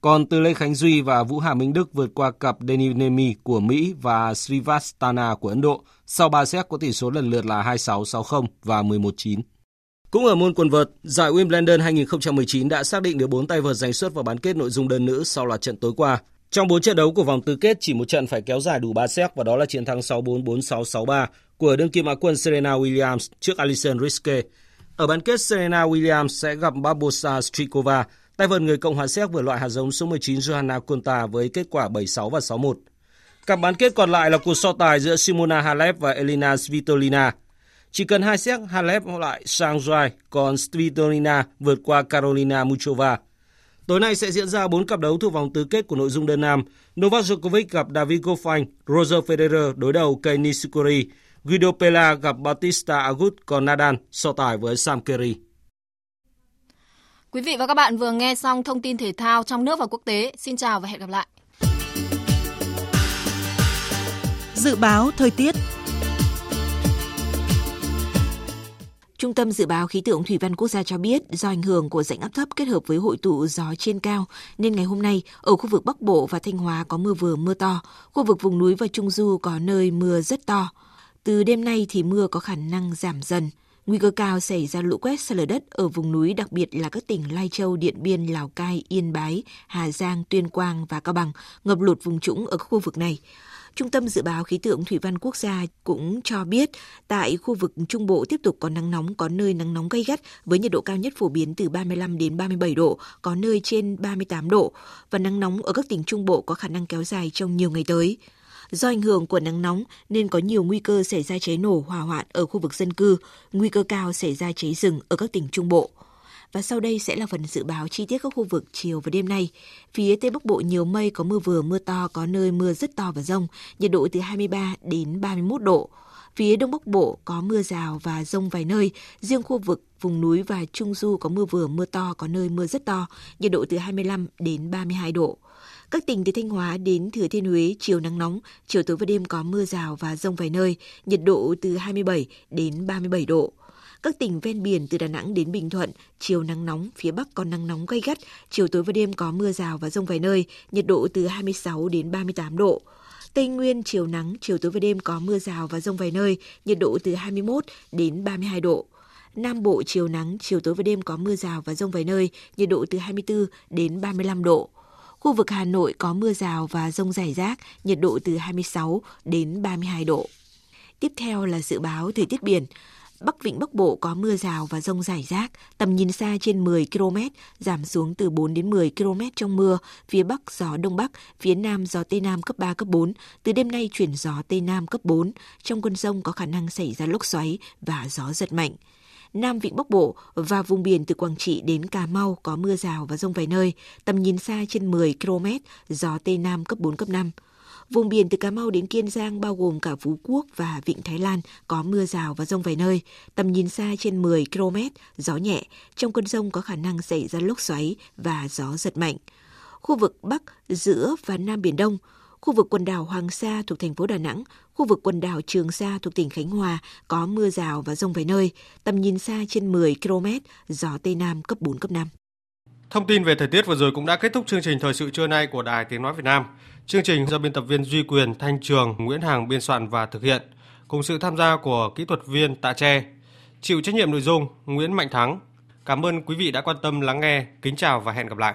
Còn từ Lê Khánh Duy và Vũ Hà Minh Đức vượt qua cặp Denis Nemi của Mỹ và Srivastana của Ấn Độ sau 3 set có tỷ số lần lượt là 26, 60 và 11-9. Cũng ở môn quần vợt, giải Wimbledon 2019 đã xác định được 4 tay vợt giành suất vào bán kết nội dung đơn nữ sau loạt trận tối qua. Trong 4 trận đấu của vòng tứ kết, chỉ một trận phải kéo dài đủ 3 set và đó là chiến thắng 6-4, 4-6, 6-3 của đương kim Á quân Serena Williams trước Alison Riske. Ở bán kết, Serena Williams sẽ gặp Barbosa Strikova, tay vợt người Cộng hòa Séc vừa loại hạt giống số 19 Johanna Konta với kết quả 7-6 và 6-1. Cặp bán kết còn lại là cuộc so tài giữa Simona Halep và Elina Svitolina. Chỉ cần hai set, Halep lại sang roi, còn Svitolina vượt qua Carolina Muchova. Tối nay sẽ diễn ra 4 cặp đấu thuộc vòng tứ kết của nội dung đơn nam. Novak Djokovic gặp David Goffin, Roger Federer đối đầu Kei Nishikori, Guido Pella gặp Bautista Agut, còn Nadal so tài với Sam Kerry. Quý vị và các bạn vừa nghe xong thông tin thể thao trong nước và quốc tế. Xin chào và hẹn gặp lại. Dự báo thời tiết Trung tâm Dự báo Khí tượng Thủy văn Quốc gia cho biết do ảnh hưởng của rãnh áp thấp kết hợp với hội tụ gió trên cao nên ngày hôm nay ở khu vực Bắc Bộ và Thanh Hóa có mưa vừa mưa to, khu vực vùng núi và Trung Du có nơi mưa rất to. Từ đêm nay thì mưa có khả năng giảm dần. Nguy cơ cao xảy ra lũ quét sạt lở đất ở vùng núi đặc biệt là các tỉnh Lai Châu, Điện Biên, Lào Cai, Yên Bái, Hà Giang, Tuyên Quang và Cao Bằng, ngập lụt vùng trũng ở các khu vực này. Trung tâm Dự báo Khí tượng Thủy văn Quốc gia cũng cho biết tại khu vực Trung Bộ tiếp tục có nắng nóng, có nơi nắng nóng gay gắt với nhiệt độ cao nhất phổ biến từ 35 đến 37 độ, có nơi trên 38 độ và nắng nóng ở các tỉnh Trung Bộ có khả năng kéo dài trong nhiều ngày tới. Do ảnh hưởng của nắng nóng nên có nhiều nguy cơ xảy ra cháy nổ hỏa hoạn ở khu vực dân cư, nguy cơ cao xảy ra cháy rừng ở các tỉnh Trung Bộ. Và sau đây sẽ là phần dự báo chi tiết các khu vực chiều và đêm nay. Phía Tây Bắc Bộ nhiều mây có mưa vừa mưa to, có nơi mưa rất to và rông, nhiệt độ từ 23 đến 31 độ. Phía Đông Bắc Bộ có mưa rào và rông vài nơi, riêng khu vực vùng núi và Trung Du có mưa vừa mưa to, có nơi mưa rất to, nhiệt độ từ 25 đến 32 độ. Các tỉnh từ Thanh Hóa đến Thừa Thiên Huế chiều nắng nóng, chiều tối và đêm có mưa rào và rông vài nơi, nhiệt độ từ 27 đến 37 độ. Các tỉnh ven biển từ Đà Nẵng đến Bình Thuận, chiều nắng nóng, phía Bắc có nắng nóng gay gắt, chiều tối và đêm có mưa rào và rông vài nơi, nhiệt độ từ 26 đến 38 độ. Tây Nguyên chiều nắng, chiều tối và đêm có mưa rào và rông vài nơi, nhiệt độ từ 21 đến 32 độ. Nam Bộ chiều nắng, chiều tối và đêm có mưa rào và rông vài nơi, nhiệt độ từ 24 đến 35 độ. Khu vực Hà Nội có mưa rào và rông rải rác, nhiệt độ từ 26 đến 32 độ. Tiếp theo là dự báo thời tiết biển. Bắc Vịnh Bắc Bộ có mưa rào và rông rải rác, tầm nhìn xa trên 10 km, giảm xuống từ 4 đến 10 km trong mưa, phía Bắc gió Đông Bắc, phía Nam gió Tây Nam cấp 3, cấp 4, từ đêm nay chuyển gió Tây Nam cấp 4, trong cơn rông có khả năng xảy ra lốc xoáy và gió giật mạnh. Nam Vịnh Bắc Bộ và vùng biển từ Quảng Trị đến Cà Mau có mưa rào và rông vài nơi, tầm nhìn xa trên 10 km, gió Tây Nam cấp 4, cấp 5. Vùng biển từ Cà Mau đến Kiên Giang bao gồm cả Phú Quốc và Vịnh Thái Lan có mưa rào và rông vài nơi, tầm nhìn xa trên 10 km, gió nhẹ, trong cơn rông có khả năng xảy ra lốc xoáy và gió giật mạnh. Khu vực Bắc, giữa và Nam Biển Đông, khu vực quần đảo Hoàng Sa thuộc thành phố Đà Nẵng, khu vực quần đảo Trường Sa thuộc tỉnh Khánh Hòa có mưa rào và rông vài nơi, tầm nhìn xa trên 10 km, gió Tây Nam cấp 4, cấp 5. Thông tin về thời tiết vừa rồi cũng đã kết thúc chương trình thời sự trưa nay của Đài Tiếng Nói Việt Nam. Chương trình do biên tập viên Duy Quyền, Thanh Trường, Nguyễn Hàng biên soạn và thực hiện, cùng sự tham gia của kỹ thuật viên Tạ Tre. Chịu trách nhiệm nội dung Nguyễn Mạnh Thắng. Cảm ơn quý vị đã quan tâm lắng nghe. Kính chào và hẹn gặp lại.